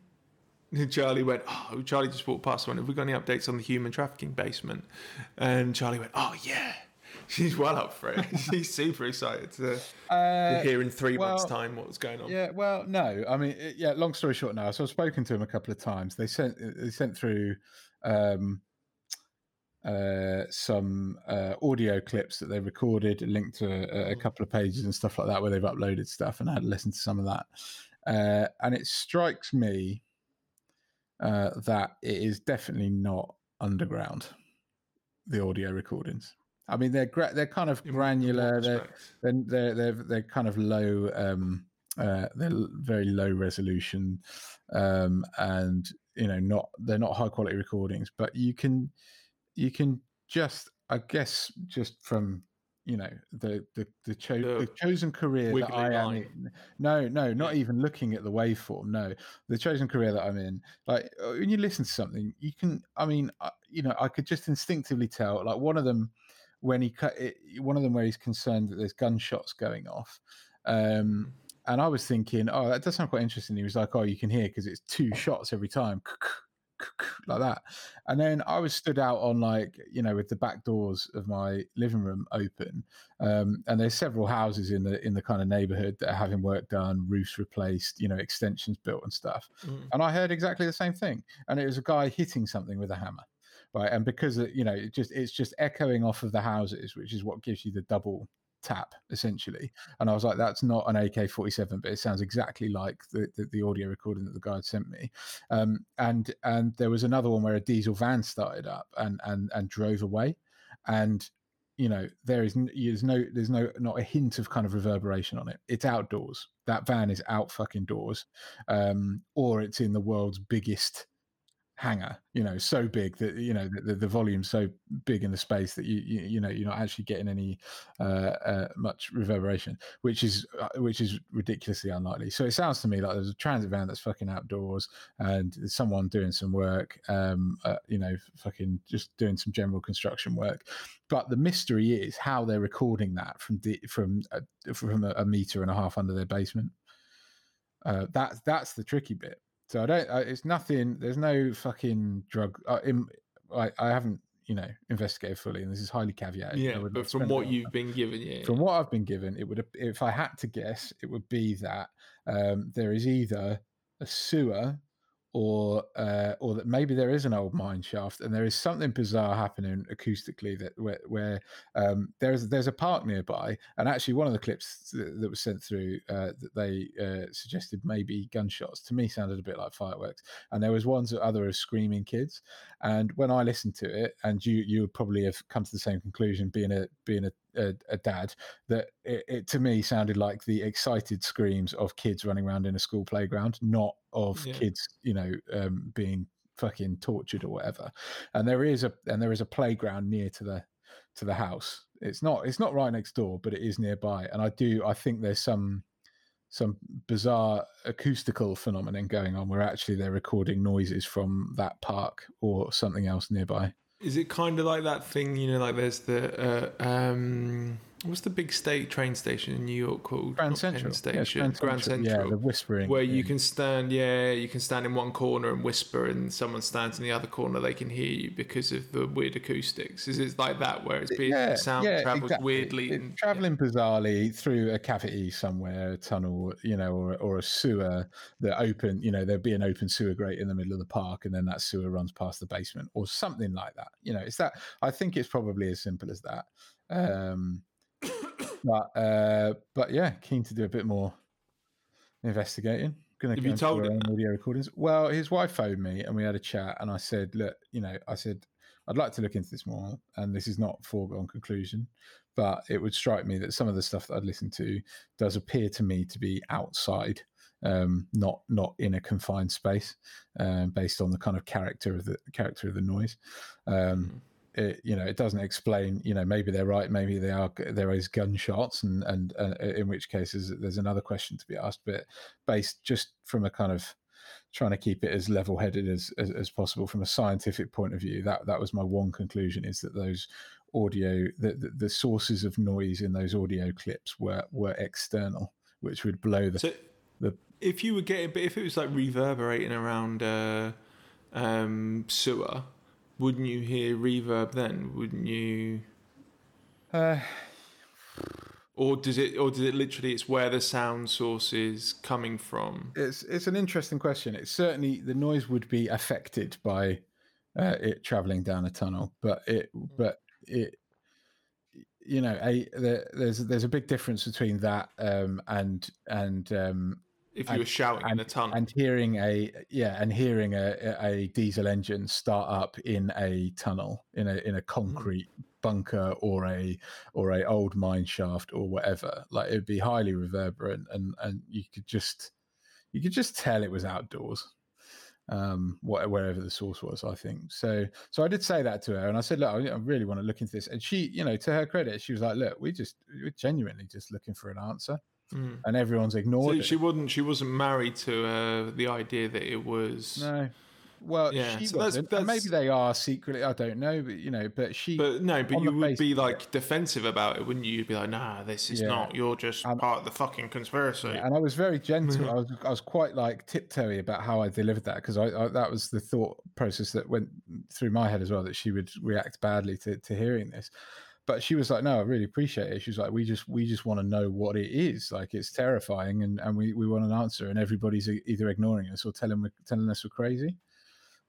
<laughs> Charlie went, oh, Charlie just walked past one. Have we got any updates on the human trafficking basement? And Charlie went, oh, yeah. <laughs> She's well up for it. <laughs> She's super excited to, to Uh, hear in three months' time what's going on. Yeah, well, no, I mean, it- yeah. Long story short, now, so I've spoken to him a couple of times. They sent they sent through um, uh, some uh, audio clips that they recorded, linked to a, a couple of pages and stuff like that, where they've uploaded stuff, and I had listened to some of that. Uh, and it strikes me uh, that it is definitely not underground. The audio recordings. I mean, they're gra- they're kind of granular. They're they're they're they're kind of low um uh they're very low resolution um and you know not they're not high quality recordings but you can you can just i guess just from you know the the the, cho- The the chosen career that i am line. in no no not Yeah. even looking at the waveform no the chosen career that i'm in like uh, when you listen to something you can i mean I, you know i could just instinctively tell like one of them when he cut it, one of them where he's concerned that there's gunshots going off. Um, and I was thinking, oh, that does sound quite interesting. He was like, oh, you can hear because it's two shots every time, <laughs> <laughs> like that. And then I was stood out on like, you know, with the back doors of my living room open. Um, and there's several houses in the in the kind of neighborhood that are having work done, roofs replaced, you know, extensions built and stuff. Mm. And I heard exactly the same thing. And it was a guy hitting something with a hammer. Right. And because you know, it just it's just echoing off of the houses, which is what gives you the double tap essentially. And I was like, that's not an AK forty seven, but it sounds exactly like the, the the audio recording that the guy had sent me. Um and and there was another one where a diesel van started up and and and drove away. And you know there is there's no there's no not a hint of kind of reverberation on it it's outdoors that van is out fucking doors um or it's in the world's biggest hangar you know so big that you know the, the volume's so big in the space that you you, you know you're not actually getting any uh, uh much reverberation which is uh, which is ridiculously unlikely. So it sounds to me like there's a transit van that's fucking outdoors and someone doing some work um uh, you know fucking just doing some general construction work. But the mystery is how they're recording that from the, from a, from a, a meter and a half under their basement. Uh that's that's the tricky bit so I don't. Uh, it's nothing. There's no fucking drug. Uh, in, I, I haven't, you know, investigated fully, and this is highly caveated. Yeah, but from what you've been given, yeah. from what I've been given, it would if I had to guess, it would be that um, there is either a sewer or uh, or that maybe there is an old mine shaft and there is something bizarre happening acoustically that where, where um, there's there's a park nearby and actually one of the clips that, that was sent through uh, that they uh, suggested maybe gunshots to me sounded a bit like fireworks and there was ones that other of screaming kids and when I listened to it and you you would probably have come to the same conclusion being a being a a, a dad that it, it to me sounded like the excited screams of kids running around in a school playground, not of Yeah. kids, you know, um, being fucking tortured or whatever. And there is a and there is a playground near to the to the house. It's not it's not right next door, but it is nearby. And I do I think there's some some bizarre acoustical phenomenon going on where actually they're recording noises from that park or something else nearby. Is it kind of like that thing, you know, like there's the uh, um, what's the big state train station in New York called? Grand Not Central. Yeah, it's Station, Grand Central. Yeah, the whispering. where you can stand, yeah, you can stand in one corner and whisper, and someone stands in the other corner, they can hear you because of the weird acoustics. Is it like that, where it's being sound travels exactly. weirdly? And, traveling bizarrely through a cavity somewhere, a tunnel, you know, or or a sewer that open, you know, there'd be an open sewer grate in the middle of the park, and then that sewer runs past the basement, or something like that. You know, it's that. I think it's probably as simple as that. Um, but uh, but yeah, keen to do a bit more investigating. Going to Have you told him audio recordings. Well, his wife phoned me and we had a chat, and I said, look, you know, I said I'd like to look into this more, and this is not foregone conclusion, but it would strike me that some of the stuff that I'd listened to does appear to me to be outside, um, not not in a confined space, um, based on the kind of character of the character of the noise. Um, it, you know, it doesn't explain. You know, maybe they're right, maybe they are. There is gunshots, and and uh, in which cases there's another question to be asked. But based just from a kind of trying to keep it as level-headed as, as as possible from a scientific point of view, that that was my one conclusion: is that those audio the, the the sources of noise in those audio clips were were external, which would blow the So, the- if you were getting, but if it was like reverberating around uh, um, sewer, wouldn't you hear reverb then? Wouldn't you? uh, Or does it? Or does it literally? It's where the sound source is coming from. it's it's an interesting question. It's certainly the noise would be affected by uh, it traveling down a tunnel, but it but it you know a there, there's there's a big difference between that um, and and um, If you And- were shouting in a tunnel. and hearing a yeah and hearing a, a diesel engine start up in a tunnel in a in a concrete bunker or a or a old mine shaft or whatever like it'd be highly reverberant and and you could just you could just tell it was outdoors um wh- wherever the source was i think. So so i did say that to her and i said look i I really want to look into this. And she you know to her credit she was like look we just we're genuinely just looking for an answer Mm. and everyone's ignored So it she wasn't. She wasn't married to uh, the idea that it was. No. Well, Yeah, she so wasn't. and that's- Maybe they are secretly. I don't know, but you know, but she. But no, but you would be like defensive about it, wouldn't you? You'd be like, "Nah, this is Yeah. not. You're just Um, part of the fucking conspiracy." and I was very gentle. <laughs> I was I was quite like tiptoey about how I delivered that because I, I that was the thought process that went through my head as well that she would react badly to to hearing this. But she was like, "No, I really appreciate it." She was like, "We just we just want to know what it is. Like it's terrifying, and, and we, we want an answer. And everybody's either ignoring us or telling telling us we're crazy."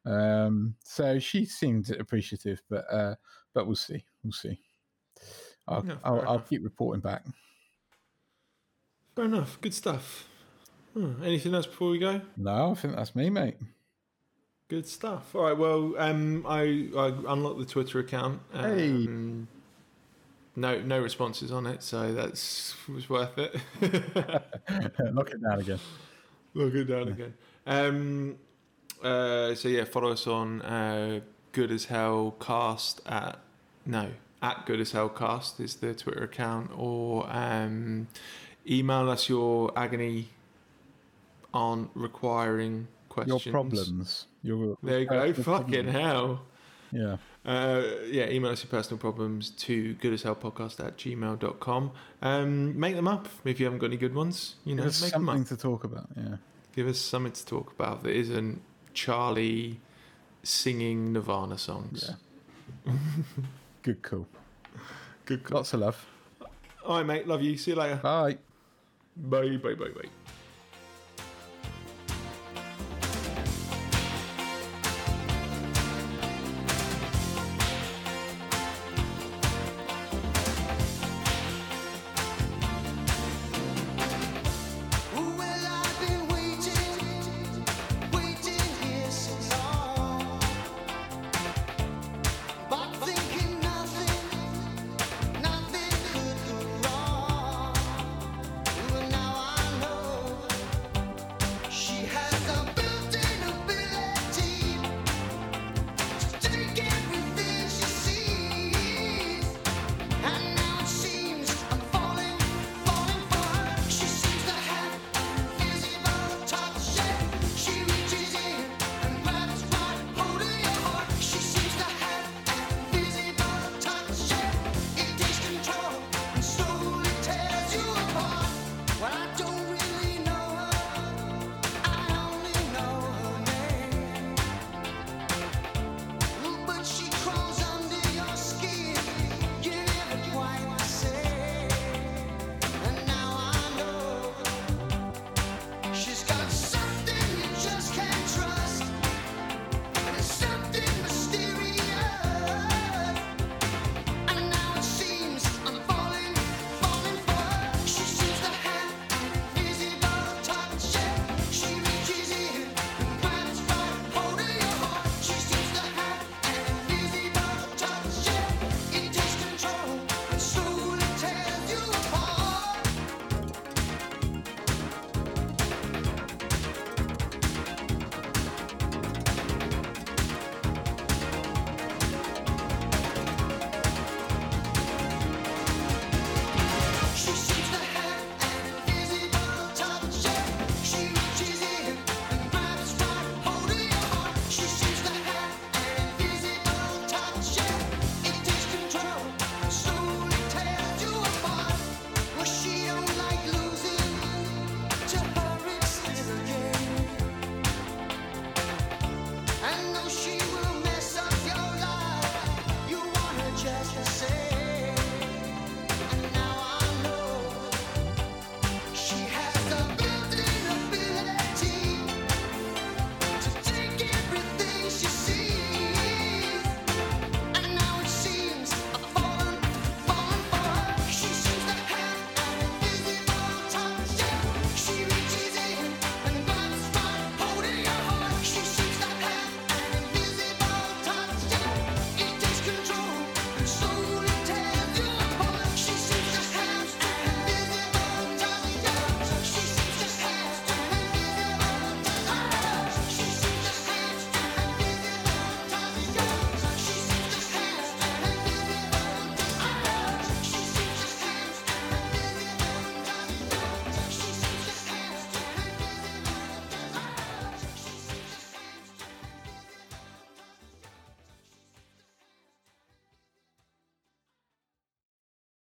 Um, so she seemed appreciative, but uh, but we'll see, we'll see. I'll Yeah, I'll, I'll keep reporting back. Fair enough. Good stuff. Hmm, Anything else before we go? No, I think that's me, mate. Good stuff. All right. Well, um, I I unlocked the Twitter account. Hey. No, no responses on it, so that's was worth it. <laughs> Lock it down again. Look it down again. Um, uh, so yeah, follow us on uh, Good as Hell Cast at no at Good as Hell Cast is the Twitter account, or um, email us your agony on requiring questions. Your problems. Your There you go. Fucking hell. Yeah. Uh, yeah, email us your personal problems to goodashellpodcast at gmail.com. Um, make them up if you haven't got any good ones. You know, There's make them up. something to talk about. Yeah. Give us something to talk about that isn't Charlie singing Nirvana songs. Yeah. <laughs> Good call. Good call. Lots of love. All right, mate. Love you. See you later. Bye. Bye, bye, bye, bye.